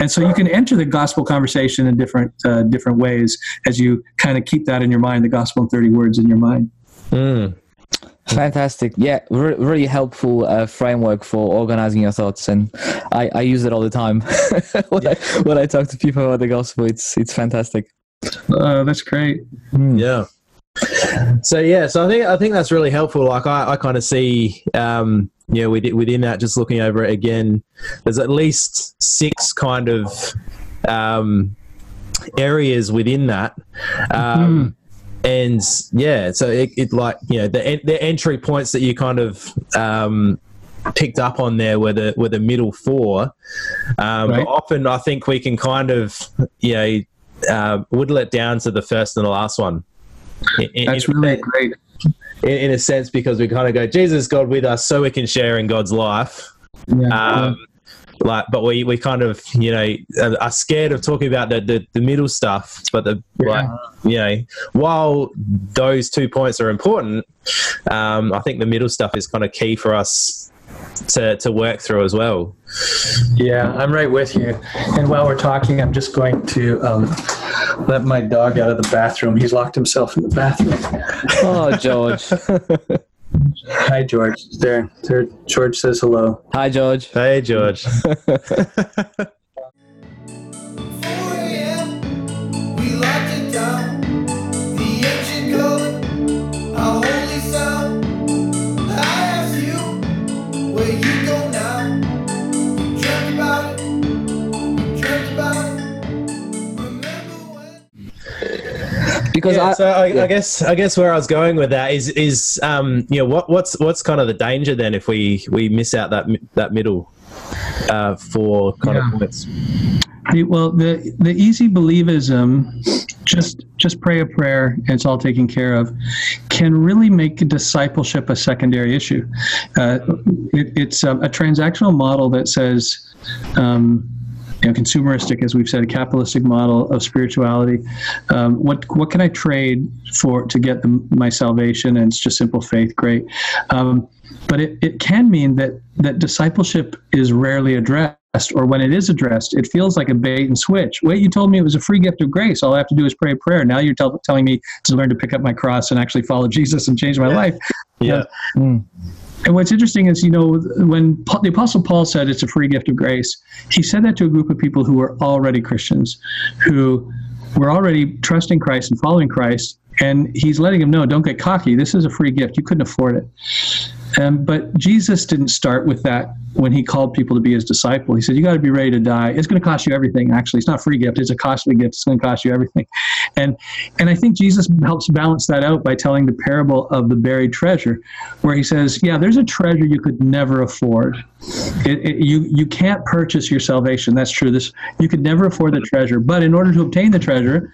S1: And so you can enter the gospel conversation in different uh, different ways as you kind of keep that in your mind. The gospel in thirty words in your mind.
S3: Mm.
S2: Fantastic. Yeah, re- really helpful uh, framework for organizing your thoughts, and I, I use it all the time when, I, when I talk to people about the gospel. It's it's fantastic.
S1: Uh, that's great.
S3: Yeah. So yeah, so I think I think that's really helpful. Like I, I kind of see, um, you know, within, within that, just looking over it again, there's at least six kind of um, areas within that. Um, and yeah, so it, it like you know the the entry points that you kind of um, picked up on there were the were the middle four. Um,
S1: Right.
S3: Often I think we can kind of you know uh, whittle it down to the first and the last one. In, in-
S1: That's
S3: in-
S1: really great.
S3: in, in a sense because we kind of go Jesus God with us so we can share in God's life.
S1: Yeah.
S3: Um, like, but we, we kind of you know are- are scared of talking about the, the, the middle stuff. But the like you know while those two points are important, um, I think the middle stuff is kind of key for us to to work through as well.
S1: Yeah, I'm right with you. And while we're talking, I'm just going to um, let my dog out of the bathroom. He's locked himself in the bathroom.
S2: Oh, George.
S1: Hi, George. There, there. George says hello.
S2: Hi, George.
S3: Hey George.
S2: because
S3: yeah,
S2: I,
S3: so I,
S2: yeah.
S3: I guess I guess where I was going with that is is um, you know what what's what's kind of the danger then if we we miss out that that middle uh, for kind
S1: Yeah.
S3: of points.
S1: The- Well, the the easy believism, just just pray a prayer and it's all taken care of, can really make discipleship a secondary issue. Uh, it, it's um, a transactional model that says. Um, you know, consumeristic, as we've said, a capitalistic model of spirituality. Um, what what can I trade for to get the, my salvation? And it's just simple faith. Great, um, but it, it can mean that that discipleship is rarely addressed or when it is addressed, it feels like a bait and switch. Wait, you told me it was a free gift of grace. All I have to do is pray a prayer. Now you're tell- telling me to learn to pick up my cross and actually follow Jesus and change my life.
S3: Yeah,
S1: And what's interesting is, you know, when Paul, the Apostle Paul said it's a free gift of grace, he said that to a group of people who were already Christians, who were already trusting Christ and following Christ. And he's letting them know, don't get cocky. This is a free gift. You couldn't afford it. Um, but Jesus didn't start with that when he called people to be his disciple. He said, You got to be ready to die. It's going to cost you everything, actually. It's not a free gift, it's a costly gift. It's going to cost you everything. And, and I think Jesus helps balance that out by telling the parable of the buried treasure, where he says, Yeah, there's a treasure you could never afford. It, it, you, you can't purchase your salvation. That's true. This You could never afford the treasure. But in order to obtain the treasure,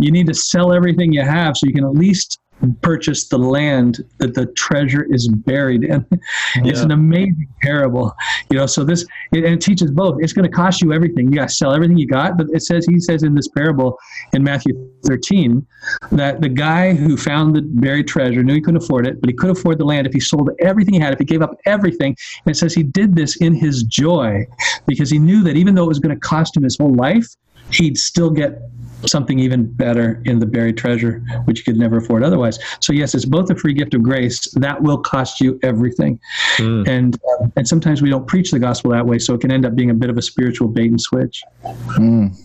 S1: you need to sell everything you have so you can at least purchase the land that the treasure is buried in. It's
S3: Yeah.
S1: an amazing parable, you know. So this it, and it teaches both. It's going to cost you everything. You got to sell everything you got. But it says he says in this parable in Matthew 13 that the guy who found the buried treasure knew he couldn't afford it, but he could afford the land if he sold everything he had, if he gave up everything. And it says he did this in his joy because he knew that even though it was going to cost him his whole life, he'd still get something even better in the buried treasure, which you could never afford otherwise. So yes, it's both a free gift of grace that will cost you everything,
S3: Mm.
S1: and uh, and sometimes we don't preach the gospel that way, so it can end up being a bit of a spiritual bait and switch.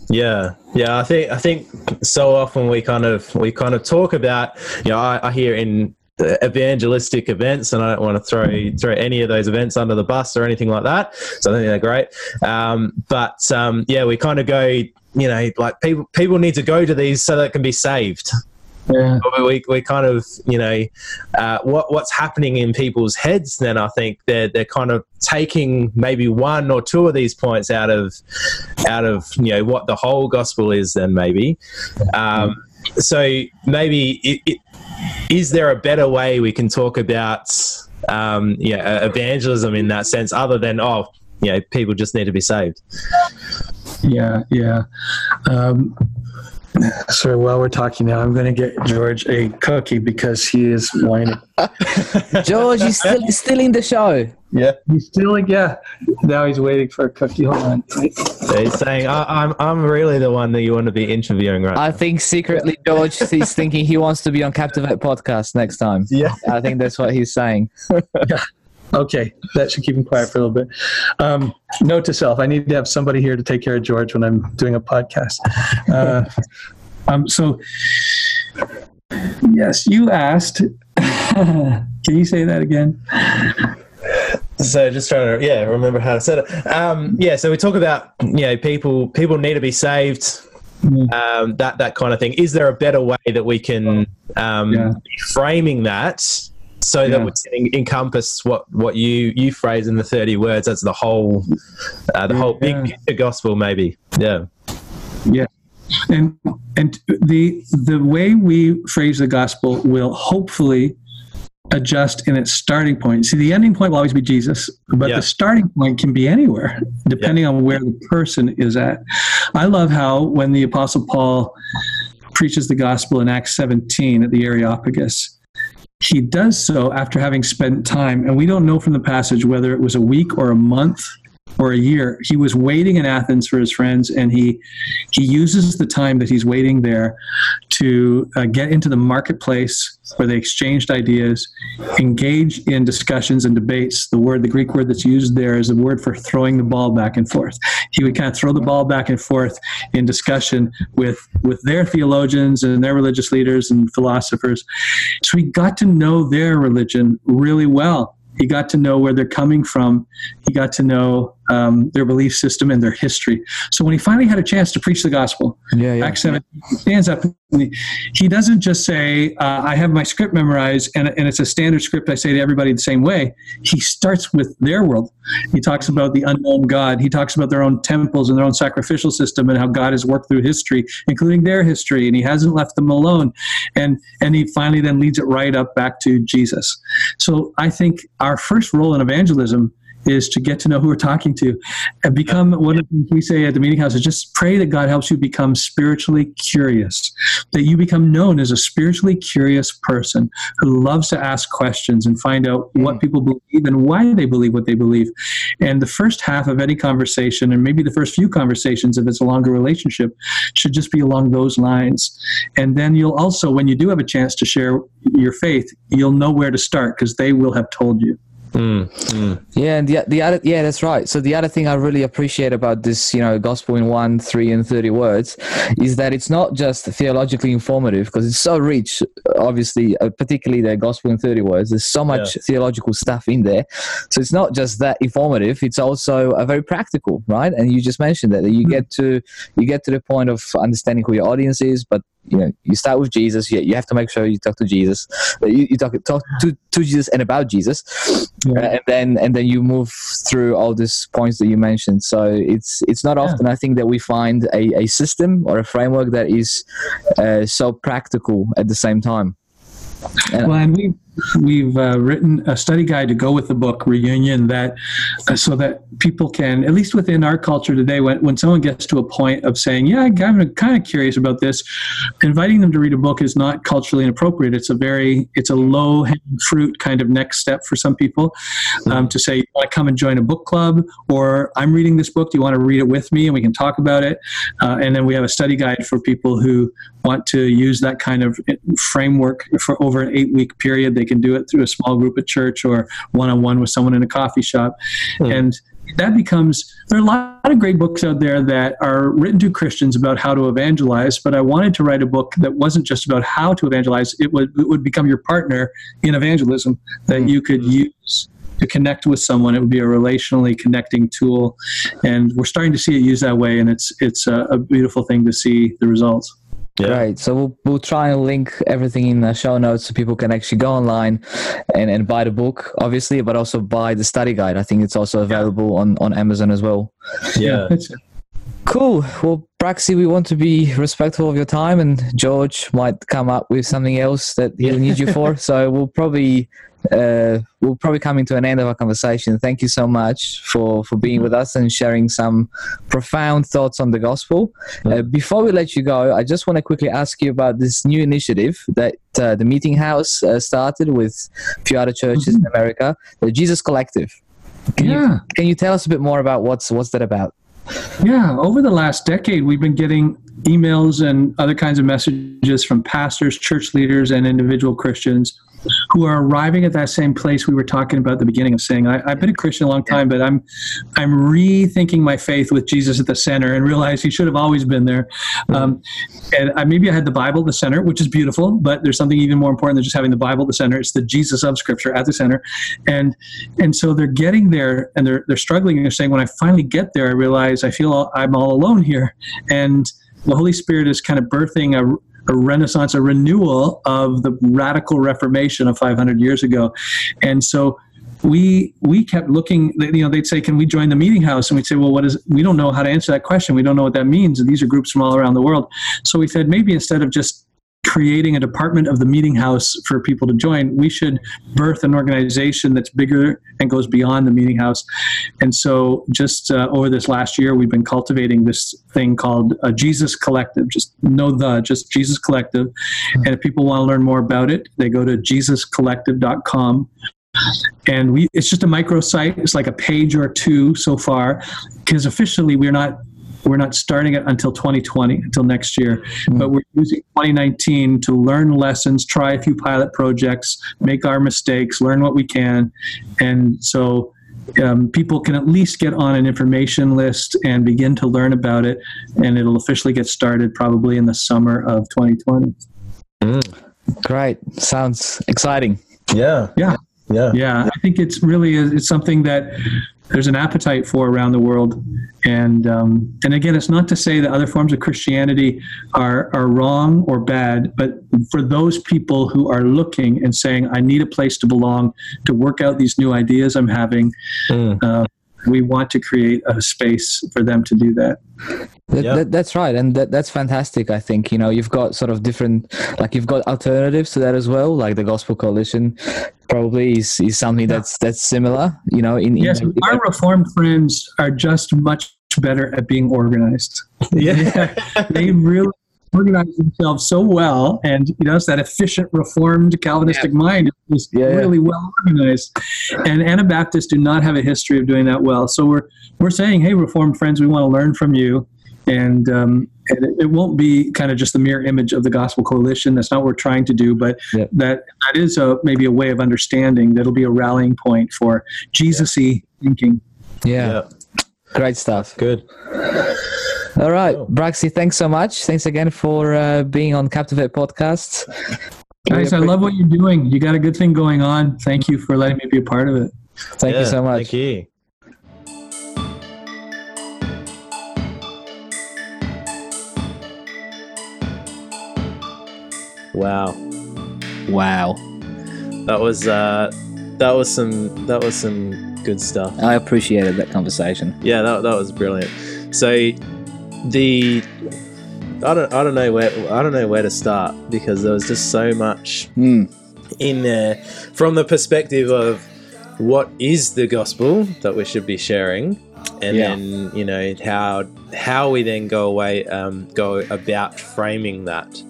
S3: Yeah, yeah. I think I think so often we kind of we kind of talk about you know I, I hear in evangelistic events, and I don't want to throw throw any of those events under the bus or anything like that. So I think they're great. Um, but um, yeah, we kind of go. You know, like people people need to go to these so that it can be saved.
S1: Yeah,
S3: we, we kind of you know uh, what what's happening in people's heads then I think they're they're kind of taking maybe one or two of these points out of out of you know what the whole gospel is then maybe um, so maybe it, it, is there a better way we can talk about um, yeah evangelism in that sense other than oh you know people just need to be saved
S1: yeah, yeah. Um, so while we're talking now, I'm going to get George a cookie because he is whining.
S2: George is still still in the show.
S3: yeah
S1: He's still like, yeah. Now he's waiting for a cookie. Hold on.
S3: he's saying I, I'm I'm really the one that you want to be interviewing right
S2: I think secretly George is thinking he wants to be on Captivate podcast next time.
S3: yeah
S2: I think that's what he's saying.
S1: Okay, that should keep him quiet for a little bit. Um, note to self: I need to have somebody here to take care of George when I'm doing a podcast. Uh, um, so, yes, you asked. Can you say that again?
S3: So just trying to yeah remember how to say it. Um, yeah, so we talk about you know people people need to be saved. Um, that that kind of thing. Is there a better way that we can um,
S1: Yeah.
S3: be framing that so that
S1: Yeah.
S3: can en- encompass what what you you phrase in the thirty words? That's the whole uh, the whole big picture gospel, maybe. Yeah.
S1: Yeah, and and the the way we phrase the gospel will hopefully adjust in its starting point. See, the ending point will always be Jesus, but
S3: Yeah.
S1: the starting point can be anywhere, depending on where the person is at. I love how when the Apostle Paul preaches the gospel in Acts 17 at the Areopagus, he does so after having spent time, and we don't know from the passage whether it was a week or a month or a year. He was waiting in Athens for his friends, and he he uses the time that he's waiting there to uh, get into the marketplace where they exchanged ideas, engage in discussions and debates. The word, the Greek word that's used there, is a word for throwing the ball back and forth. He would kind of throw the ball back and forth in discussion with with their theologians and their religious leaders and philosophers. So he got to know their religion really well. He got to know where they're coming from. He got to know um, their belief system, and their history. So when he finally had a chance to preach the gospel,
S2: Yeah, yeah.
S1: Acts 7, he stands up. and he- He doesn't just say, uh, I have my script memorized and, and it's a standard script I say to everybody the same way. He starts with their world. He talks about the unknown God. He talks about their own temples and their own sacrificial system and how God has worked through history, including their history, and he hasn't left them alone. And, and he finally then leads it right up back to Jesus. So I think our first role in evangelism is to get to know who we're talking to and become one of the things we say at the meeting house is just pray that God helps you become spiritually curious, that you become known as a spiritually curious person who loves to ask questions and find out mm. what people believe and why they believe what they believe. And the first half of any conversation, and maybe the first few conversations, if it's a longer relationship, should just be along those lines. And then you'll also, when you do have a chance to share your faith, you'll know where to start because they will have told you. Mm, mm.
S2: Yeah, and the the other yeah, that's right. So the other thing I really appreciate about this, you know, gospel in one, three, and thirty words, is that it's not just theologically informative because it's so rich. Obviously, uh, particularly the gospel in thirty words. There's so much theological stuff in there, so it's not just that informative. It's also a very practical, right? And you just mentioned that, that you hmm. get to you get to the point of understanding who your audience is, but you know you start with jesus you, you have to make sure you talk to jesus you, you talk, talk to, to jesus and about jesus. Uh, and then and then you move through all these points that you mentioned. So it's it's not often i think that we find a, a system or a framework that is uh, so practical at the same time.
S1: Well, and we we've uh, written a study guide to go with the book Reunion that uh, so that people can at least within our culture today when when someone gets to a point of saying yeah I'm kind of curious about this inviting them to read a book is not culturally inappropriate. It's a very it's a low hanging fruit kind of next step for some people um, to say to come and join a book club? Or I'm reading this book. Do you want to read it with me and we can talk about it? Uh, and then we have a study guide for people who want to use that kind of framework for over an eight week period. They can do it through a small group at church or one on one with someone in a coffee shop. Hmm. And that becomes, there are a lot of great books out there that are written to Christians about how to evangelize, but I wanted to write a book that wasn't just about how to evangelize, it would, it would become your partner in evangelism that hmm. you could hmm. use to connect with someone. It would be a relationally connecting tool, and we're starting to see it used that way, and it's it's a, a beautiful thing to see the results.
S2: Great. So we'll, we'll try and link everything in the show notes so people can actually go online and, and buy the book, obviously, but also buy the study guide. I think it's also available on, on Amazon as well.
S3: Yeah.
S2: Cool. Well, Bruxy, we want to be respectful of your time, and George might come up with something else that he'll need you for. So we'll probably uh, we'll probably coming to an end of our conversation. Thank you so much for for being with us and sharing some profound thoughts on the gospel. Uh, before we let you go, I just want to quickly ask you about this new initiative that uh, the Meeting House uh, started with a few other churches in America, the Jesus Collective. Can
S1: Yeah.
S2: you can you tell us a bit more about what's what's that about?
S1: Yeah, over the last decade, we've been getting emails and other kinds of messages from pastors, church leaders, and individual Christians who are arriving at that same place we were talking about at the beginning of saying, I, I've been a Christian a long time, but I'm I'm rethinking my faith with Jesus at the center and realize he should have always been there. Um, and I, maybe I had the Bible at the center, which is beautiful, but there's something even more important than just having the Bible at the center. It's the Jesus of Scripture at the center, and and so they're getting there and they're they're struggling and they're saying, when I finally get there, I realize I feel all, I'm all alone here, and the Holy Spirit is kind of birthing a a renaissance, a renewal of the radical Reformation of 500 years ago, and so we we kept looking. You know, they'd say, "Can we join the meeting house?" And we'd say, "Well, what is?" We don't know how to answer that question. We don't know what that means. And these are groups from all around the world. So we said maybe instead of just creating a department of the meeting house for people to join, we should birth an organization that's bigger and goes beyond the meeting house. And so, just uh, over this last year, we've been cultivating this thing called a Jesus Collective. Just no the, just Jesus Collective. And if people want to learn more about it, they go to jesuscollective.com. And we, it's just a microsite. It's like a page or two so far, because officially we're not we're not starting it until 2020 until next year but we're using 2019 to learn lessons try a few pilot projects make our mistakes learn what we can and so um, people can at least get on an information list and begin to learn about it and it'll officially get started probably in the summer of 2020
S2: Great. Sounds exciting.
S3: Yeah.
S1: Yeah.
S3: Yeah.
S1: yeah i think it's really it's something that there's an appetite for around the world. And um, and again, it's not to say that other forms of Christianity are are wrong or bad, but for those people who are looking and saying, "I need a place to belong to work out these new ideas I'm having," uh, we want to create a space for them to do that.
S2: That,
S3: Yeah.
S2: that, that's right, and that, that's fantastic. I think you know you've got sort of different, like you've got alternatives to that as well. Like the Gospel Coalition, probably is, is something that's that's similar. You know, in, in
S1: Yes, our Reformed friends are just much better at being organized.
S3: Yeah.
S1: they really organize themselves so well, and you know, it's that efficient Reformed Calvinistic mind is
S2: Yeah, yeah.
S1: really well organized. And Anabaptists do not have a history of doing that well. So we're we're saying, hey, Reformed friends, we want to learn from you. And, um, and it, it won't be kind of just the mirror image of the Gospel Coalition. That's not what we're trying to do, but
S2: Yeah.
S1: that that is a maybe a way of understanding that'll be a rallying point for Jesus-y thinking.
S2: yeah,
S3: yeah.
S2: great stuff.
S3: Good.
S2: All right,
S3: Cool.
S2: Bruxy, thanks so much. Thanks again for uh, being on Captivate Podcast.
S1: Guys, I love what you're doing. You got a good thing going on. Thank you for letting me be a part of it.
S2: Thank you so much.
S3: Thank you. Wow.
S2: Wow,
S3: That was uh that was some that was some good stuff.
S2: I appreciated that conversation.
S3: Yeah, that, that was brilliant. So the I don't I don't know where I don't know where to start because there was just so much
S2: Hmm.
S3: in there from the perspective of what is the gospel that we should be sharing and
S2: Yeah.
S3: then you know how how we then go away um, go about framing that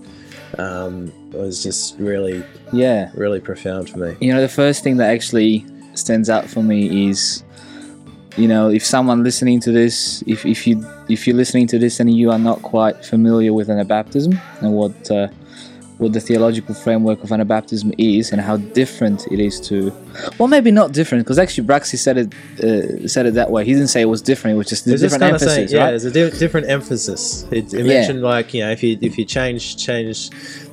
S3: um, was just really
S2: Yeah.
S3: really profound for me
S2: You know, the first thing that actually stands out for me is, you know, if someone listening to this, if, if you if you're listening to this and you are not quite familiar with Anabaptism and what uh, what the theological framework of Anabaptism is and how different it is to, well, maybe not different because actually Bruxy said it uh, said it that way. He didn't say it was different; it was just a
S3: It's
S2: different
S3: of saying,
S2: emphasis,
S3: yeah,
S2: right?
S3: there's a di- different emphasis. It, it
S2: Yeah.
S3: mentioned like you know if you if you change change,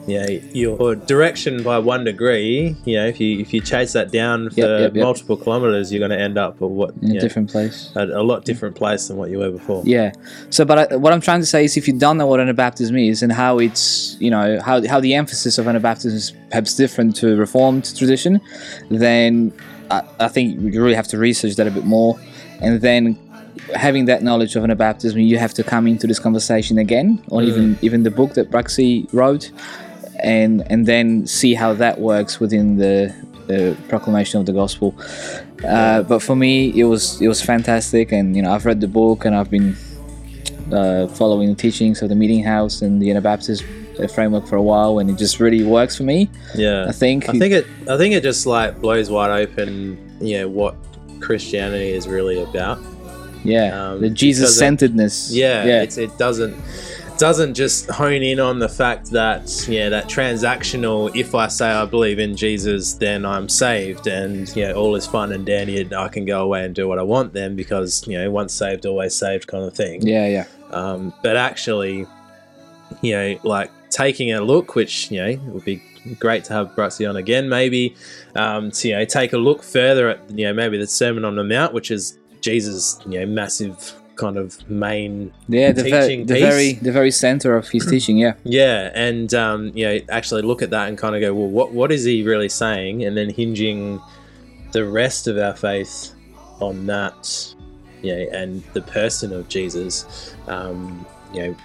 S3: you know, your direction by one degree, you know, if you if you chase that down for
S2: yep, yep.
S3: multiple kilometers, you're going to end up at what
S2: In a
S3: know,
S2: different place.
S3: a, a lot different place than what you were before.
S2: Yeah. So, but I, what I'm trying to say is, if you don't know what Anabaptism is and how it's, you know, how how the emphasis of Anabaptism is perhaps different to Reformed tradition, then I, I think you really have to research that a bit more, and then having that knowledge of Anabaptism, you have to come into this conversation again, or mm. even even the book that Bruxy wrote, and and then see how that works within the, the proclamation of the gospel. Uh, but for me, it was it was fantastic, and you know I've read the book and I've been uh, following the teachings of the Meeting House and the Anabaptist framework for a while, and it just really works for me.
S3: Yeah,
S2: I think.
S3: I think it. I think it just like blows wide open. You know what Christianity is really about.
S2: yeah,
S3: um,
S2: the Jesus centeredness.
S3: Yeah,
S2: yeah,
S3: It's, it doesn't doesn't just hone in on the fact that yeah that transactional. If I say I believe in Jesus, then I'm saved, and you know all is fun and dandy, and I can go away and do what I want then because you know once saved, always saved kind of thing.
S2: yeah, yeah,
S3: Um, but actually, you know, like taking a look, which you know it would be great to have Bruxy on again, maybe um, to you know take a look further at you know maybe the Sermon on the Mount, which is Jesus, you know, massive kind of main
S2: yeah. The, ver-
S3: teaching
S2: the very the very center of his teaching. Yeah,
S3: yeah, and um, you know actually look at that and kind of go, well, what what is he really saying, and then hinging the rest of our faith on that, you know, and the person of Jesus, um, you know,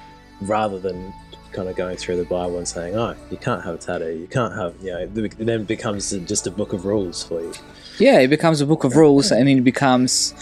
S3: rather than kind of going through the Bible and saying, oh, you can't have a tattoo, you can't have, you know, it then becomes just a book of rules for you.
S2: yeah. It becomes a book of rules, and it becomes,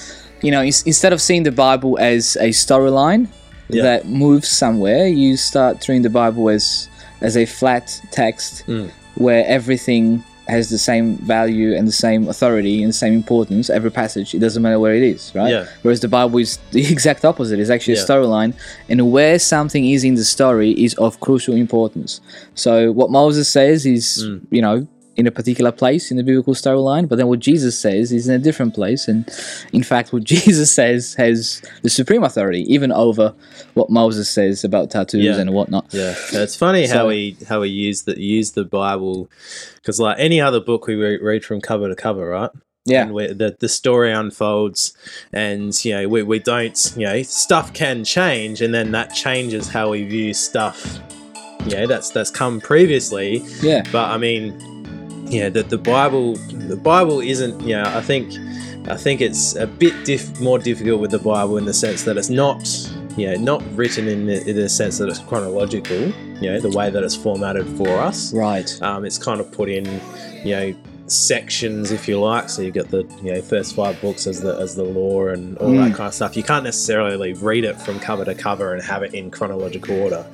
S2: you know, instead of seeing the Bible as a storyline
S3: Yeah.
S2: that moves somewhere, you start treating the Bible as as a flat text
S3: Mm.
S2: where everything has the same value and the same authority and the same importance. Every passage, it doesn't matter where it is, right?
S3: Yeah.
S2: Whereas the Bible is the exact opposite. It's actually
S3: Yeah.
S2: a storyline, and where something is in the story is of crucial importance. So what Moses says is,
S3: Mm.
S2: you know, in a particular place in the biblical storyline, but then what Jesus says is in a different place, and in fact, what Jesus says has the supreme authority, even over what Moses says about tattoos
S3: Yeah.
S2: and whatnot.
S3: Yeah, it's funny
S2: So-
S3: how we how we use the use the Bible because like any other book we re- read from cover to cover, right?
S2: Yeah.
S3: the, the story unfolds and you know we, we don't you know stuff can change and then that changes how we view stuff you know that's that's come previously
S2: Yeah.
S3: but i mean yeah the, the bible the bible isn't you know i think i think it's a bit diff- more difficult with the bible in the sense that it's not you know not written in the, in the sense that it's chronological you know the way that it's formatted for us
S2: Right.
S3: um, it's kind of put in, you know, sections if you like. So you get the you know first five books as the as the law and all
S2: Mm.
S3: that kind of stuff. You can't necessarily read it from cover to cover and have it in chronological order.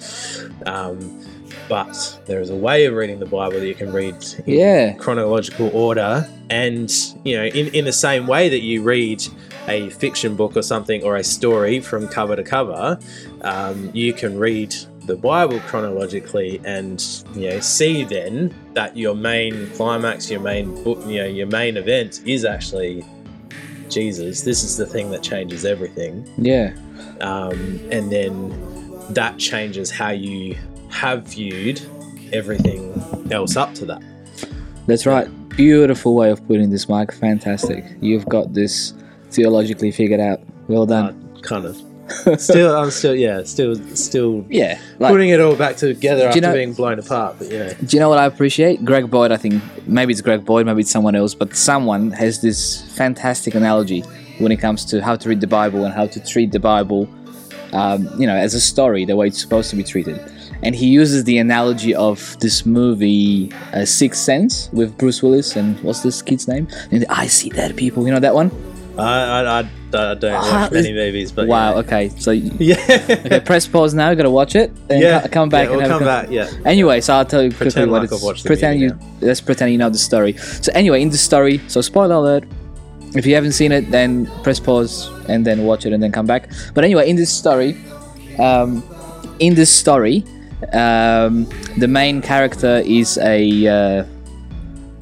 S3: Um, but there is a way of reading the Bible that you can read in
S2: Yeah.
S3: chronological order, and you know, in, in the same way that you read a fiction book or something or a story from cover to cover, um, you can read the Bible chronologically and you know see then that your main climax, your main book, you know, your main event is actually Jesus. This is the thing that changes everything,
S2: Yeah.
S3: um, and then that changes how you have viewed everything else up to that.
S2: That's right. Beautiful way of putting this, Mike. Fantastic. You've got this theologically figured out. Well done.
S3: Uh, kind of. Still, I'm still, yeah, still, still
S2: yeah. Like,
S3: putting it all back together after
S2: know-
S3: being blown apart. But yeah,
S2: do you know what I appreciate? Greg Boyd, I think maybe it's Greg Boyd, maybe it's someone else, but someone has this fantastic analogy when it comes to how to read the Bible and how to treat the Bible, um, you know, as a story, the way it's supposed to be treated. And he uses the analogy of this movie, uh, Sixth Sense, with Bruce Willis and what's this kid's name? And I see dead people. You know that one?
S3: I, I, I, don't
S2: Ah,
S3: watch many movies, but
S2: wow. Okay. So
S3: yeah,
S2: okay, press pause now. You gotta watch it. And
S3: yeah,
S2: co- come back
S3: Yeah,
S2: and
S3: we'll
S2: have a
S3: come
S2: co-
S3: back. Yeah,
S2: Anyway, so I'll tell you quickly
S3: Pretend
S2: what
S3: like
S2: it's. Pretend you. Let's pretend you know the story. So anyway, in the story, so spoiler alert. If you haven't seen it, then press pause and then watch it and then come back. But anyway, in this story, um, in this story, um, the main character is a uh,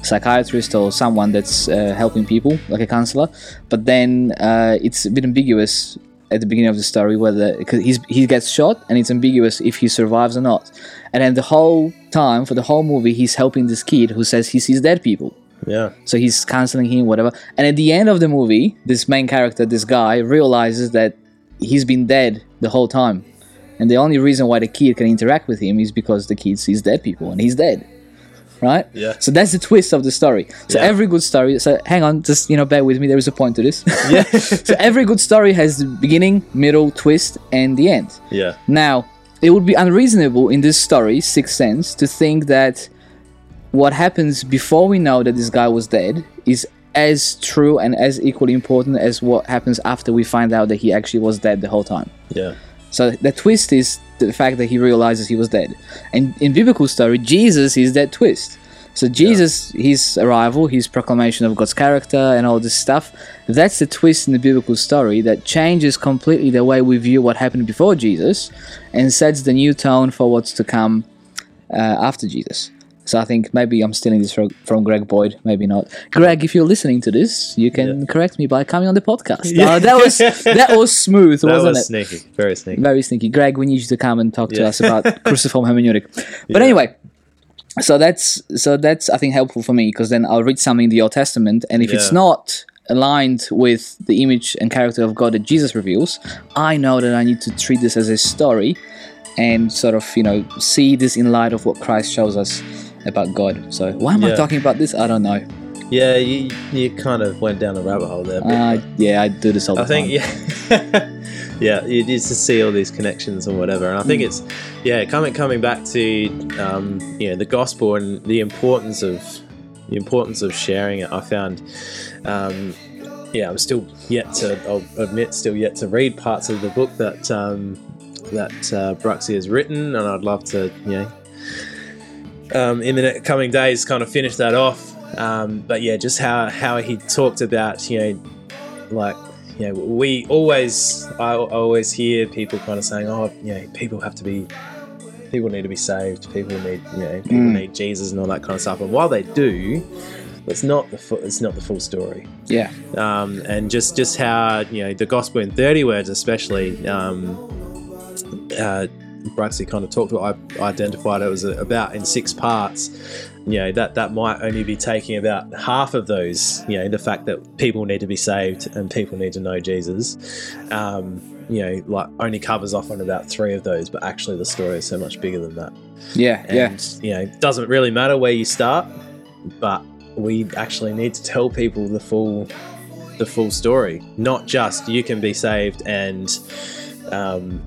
S2: psychiatrist or someone that's uh, helping people, like a counselor. But then uh, it's a bit ambiguous at the beginning of the story whether because he's he gets shot and it's ambiguous if he survives or not. And then the whole time for the whole movie, he's helping this kid who says he sees dead people.
S3: yeah,
S2: So he's counseling him, whatever. And at the end of the movie, this main character, this guy, realizes that he's been dead the whole time. And the only reason why the kid can interact with him is because the kid sees dead people and he's dead. Right?
S3: Yeah.
S2: So that's the twist of the story. So
S3: Yeah.
S2: every good story, so hang on, just, you know, bear with me, there is a point to this.
S3: yeah,
S2: so every good story has the beginning, middle, twist, and the end.
S3: yeah,
S2: Now, it would be unreasonable in this story, Sixth Sense, to think that what happens before we know that this guy was dead is as true and as equally important as what happens after we find out that he actually was dead the whole time.
S3: yeah,
S2: So the twist is the fact that he realizes he was dead. And in biblical story, Jesus is that twist. So Jesus, his arrival, his proclamation of God's character and all this stuff, that's the twist in the biblical story that changes completely the way we view what happened before Jesus and sets the new tone for what's to come uh, after Jesus. So I think maybe I'm stealing this from, from Greg Boyd, maybe not. Greg, if you're listening to this, you can correct me by coming on the podcast.
S3: Yeah.
S2: Uh, that was that was smooth,
S3: that
S2: wasn't
S3: was
S2: it?
S3: sneaky, very sneaky.
S2: Very sneaky. Greg, we need you to come and talk to us about cruciform hermeneutic. But
S3: Yeah.
S2: anyway, so that's so that's I think helpful for me because then I'll read something in the Old Testament, and if it's not aligned with the image and character of God that Jesus reveals, I know that I need to treat this as a story and sort of you know see this in light of what Christ shows us about God. So why am I talking about this? I don't know.
S3: Yeah, you you kind of went down a rabbit hole there.
S2: Uh, yeah, I do this all the time.
S3: I think
S2: time.
S3: yeah, yeah, you to see all these connections and whatever. And I think it's yeah, coming coming back to um, you know the gospel and the importance of the importance of sharing it. I found. Um, yeah, I'm still yet to. I'll admit, still yet to read parts of the book that um, that uh, Bruxy has written, and I'd love to, you know, um, in the coming days, kind of finish that off. Um, but yeah, just how how he talked about, you know, like you know, we always I, always hear people kind of saying, oh, you know, people have to be people need to be saved, people need you know, people
S2: Mm.
S3: need Jesus and all that kind of stuff. And while they do, it's not the fu- it's not the full story.
S2: Yeah,
S3: Um, and just just how you know the gospel in thirty words, especially. Um, uh, Bruxy kind of talked about, I identified it was about in six parts. you know that that might only be taking about half of those. You know, the fact that people need to be saved and people need to know Jesus. Um, you know, like only covers off on about three of those, but actually the story is so much bigger than that.
S2: Yeah,
S3: And
S2: yeah.
S3: you know, it doesn't really matter where you start, but we actually need to tell people the full the full story, not just you can be saved and um,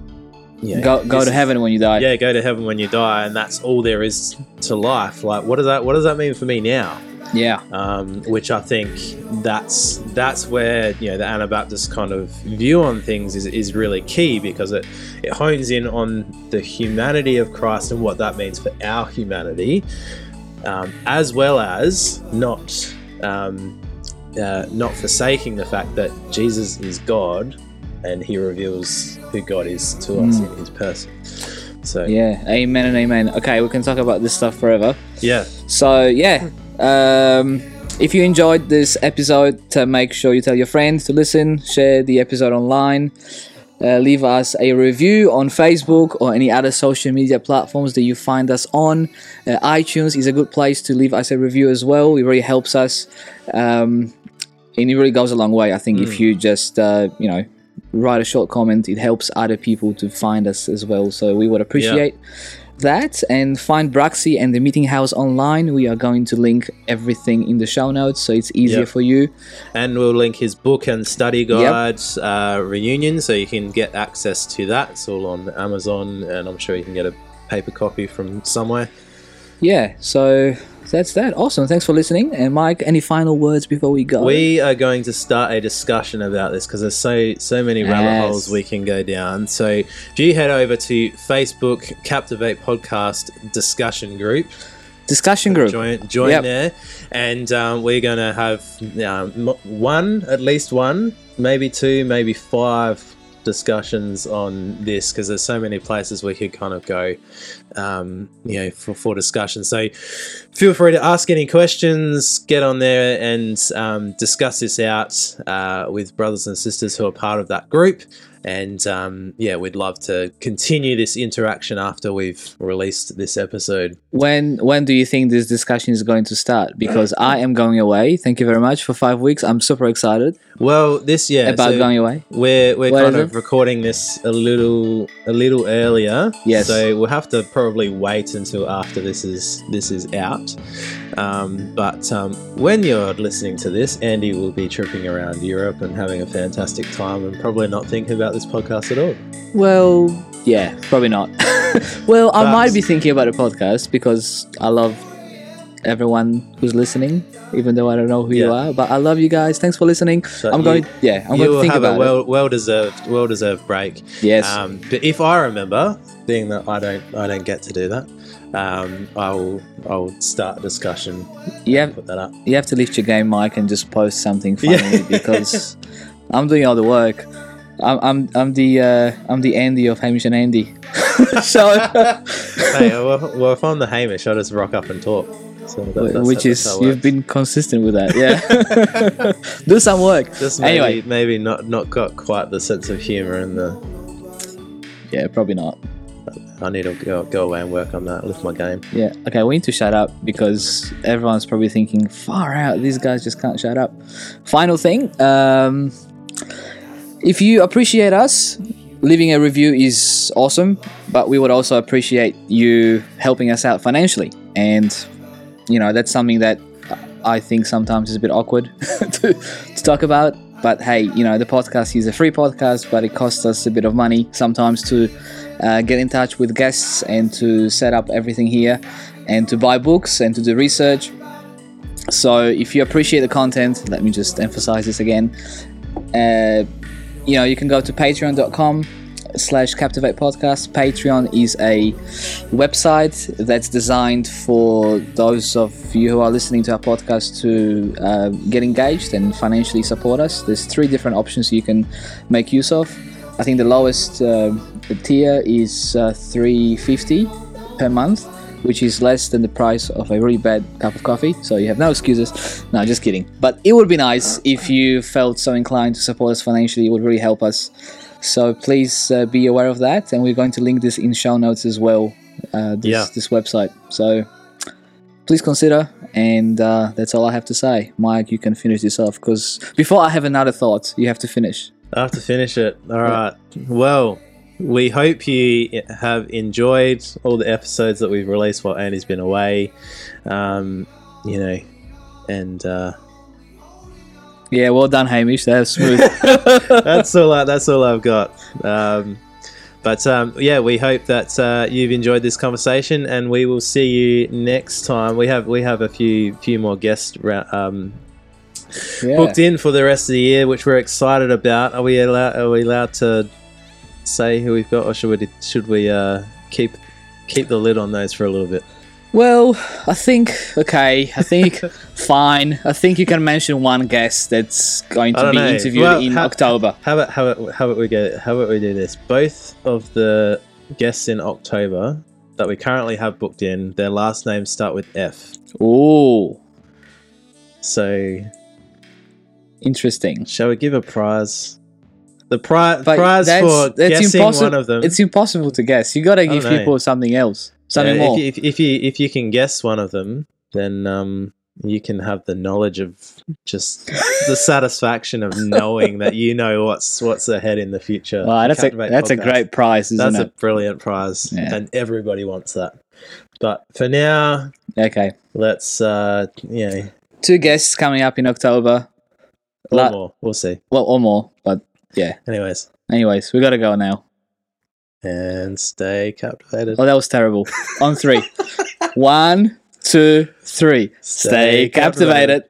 S3: know,
S2: Go go to heaven when you die.
S3: Yeah, go to heaven when you die, and that's all there is to life. Like, what does that what does that mean for me now?
S2: Yeah.
S3: um, which I think that's that's where you know the Anabaptist kind of view on things is, is really key because it it hones in on the humanity of Christ and what that means for our humanity, um, as well as not um, uh, not forsaking the fact that Jesus is God and He reveals who God is to us
S2: Mm.
S3: in His person. So
S2: Yeah. Amen and amen. Okay, we can talk about this stuff forever.
S3: yeah,
S2: So yeah, um, if you enjoyed this episode, uh, make sure you tell your friends to listen, share the episode online, uh, leave us a review on Facebook or any other social media platforms that you find us on. Uh, iTunes is a good place to leave us a review as well. It really helps us, um, and it really goes a long way. I think if you just uh, you know write a short comment, it helps other people to find us as well. So we would appreciate that and find Bruxy and the meeting house online. We are going to link everything in the show notes so it's easier
S3: Yep.
S2: for you.
S3: and we'll link his book and study guide uh, reunion so you can get access to that it's all on amazon and i'm sure you can get a paper copy from somewhere
S2: Yeah, so that's that. Awesome. Thanks for listening. And Mike, any final words before we go?
S3: we are going to start a discussion about this because there's so so many rabbit holes we can go down so if you head over to facebook captivate podcast discussion group
S2: Discussion group.
S3: join join
S2: Yep.
S3: there and um, we're going to have um, one at least one maybe two maybe five discussions on this because there's so many places we could kind of go um, you know for, for discussion so feel free to ask any questions get on there and um, discuss this out uh, with brothers and sisters who are part of that group and um, yeah we'd love to continue this interaction after we've released this episode
S2: When when do you think this discussion is going to start? Because I am going away. Thank you very much for five weeks. I'm super excited
S3: Well, this yeah,
S2: about
S3: so
S2: going away.
S3: we're we're
S2: What
S3: kind of
S2: it?
S3: recording this a little a little earlier.
S2: Yes.
S3: So we'll have to probably wait until after this is this is out. Um, but um, when you're listening to this, Andy will be tripping around Europe and having a fantastic time, and probably not thinking about this podcast at all.
S2: Well, yeah, probably not. well, I might be thinking about a podcast because I love everyone who's listening, even though I don't know who you are. But I love you guys. Thanks for listening.
S3: So
S2: I'm
S3: you-
S2: going. Yeah, I'm going to think
S3: have
S2: about
S3: a well well deserved well deserved break.
S2: Yes.
S3: Um, but if I remember, being that I don't I don't get to do that, um, I will I will start a discussion.
S2: you have
S3: Put that up.
S2: you have to lift your game, Mike, and just post something funny
S3: Yeah.
S2: because I'm doing all the work. I'm I'm, I'm the uh, I'm the Andy of Hamish and Andy. so,
S3: hey, well, well, if I'm the Hamish, I just rock up and talk. So that-
S2: which is you've been consistent with that. Yeah. Do some work.
S3: just maybe,
S2: anyway.
S3: maybe not not got quite the sense of humor and the.
S2: Yeah, probably not.
S3: I need to go, go away and work on that. Lift my game.
S2: Yeah. Okay, we need to shut up because everyone's probably thinking, far out, these guys just can't shut up. Final thing, um, if you appreciate us, leaving a review is awesome, but we would also appreciate you helping us out financially. And, you know, that's something that I think sometimes is a bit awkward to, to talk about. But hey, you know, the podcast is a free podcast, but it costs us a bit of money sometimes to uh, get in touch with guests and to set up everything here and to buy books and to do research. So if you appreciate the content, let me just emphasize this again. Uh, you know, you can go to patreon.com slash captivate podcast. Patreon is a website that's designed for those of you who are listening to our podcast to uh, get engaged and financially support us. There's three different options you can make use of. I think the lowest uh, tier is uh, 350 per month which is less than the price of a really bad cup of coffee. So you have no excuses. No just kidding. But it would be nice if you felt so inclined to support us financially. It would really help us so please uh, be aware of that, and we're going to link this in show notes as well. Uh, this,
S3: Yeah.
S2: this website. So please consider. And uh, that's all I have to say. Mike, you can finish this off because before I have another thought, you have to finish.
S3: I have to finish it. All right. Well, we hope you have enjoyed all the episodes that we've released while Andy's been away. Um, you know, and uh,
S2: Yeah, well done, Hamish. That was smooth.
S3: that's all. I, that's all I've got. Um, but um, yeah, we hope that uh, you've enjoyed this conversation, and we will see you next time. We have we have a few few more guests um,
S2: yeah.
S3: booked in for the rest of the year, which we're excited about. Are we allowed? Are we allowed to say who we've got, or should we should we uh, keep keep the lid on those for a little bit?
S2: Well, I think okay. I think fine. I think you can mention one guest that's going to be
S3: know.
S2: interviewed
S3: Well,
S2: in October.
S3: How about how about how about we get how about we do this? Both of the guests in October that we currently have booked in, their last names start with F.
S2: Oh,
S3: So
S2: interesting.
S3: shall we give a prize? The pri- prize
S2: that's,
S3: for
S2: that's
S3: guessing
S2: impossible.
S3: one of them.
S2: It's impossible to guess. You got to give people something else, something
S3: Yeah,
S2: more.
S3: If, you- if, if you if you can guess one of them, then um, you can have the knowledge of just the satisfaction of knowing that you know what's what's ahead in the future.
S2: Wow, that's a
S3: Captivate
S2: that's a great prize, isn't
S3: That's a brilliant prize,
S2: Yeah.
S3: and everybody wants that. But for now,
S2: Okay,
S3: let's uh, you know,
S2: two guests coming up in October.
S3: or
S2: La-
S3: more. We'll see.
S2: Well, or more, but yeah.
S3: Anyways,
S2: Anyways, we got to go now.
S3: And stay captivated.
S2: Oh, that was terrible. On three. One, two, three.
S3: Stay
S2: Stay captivated.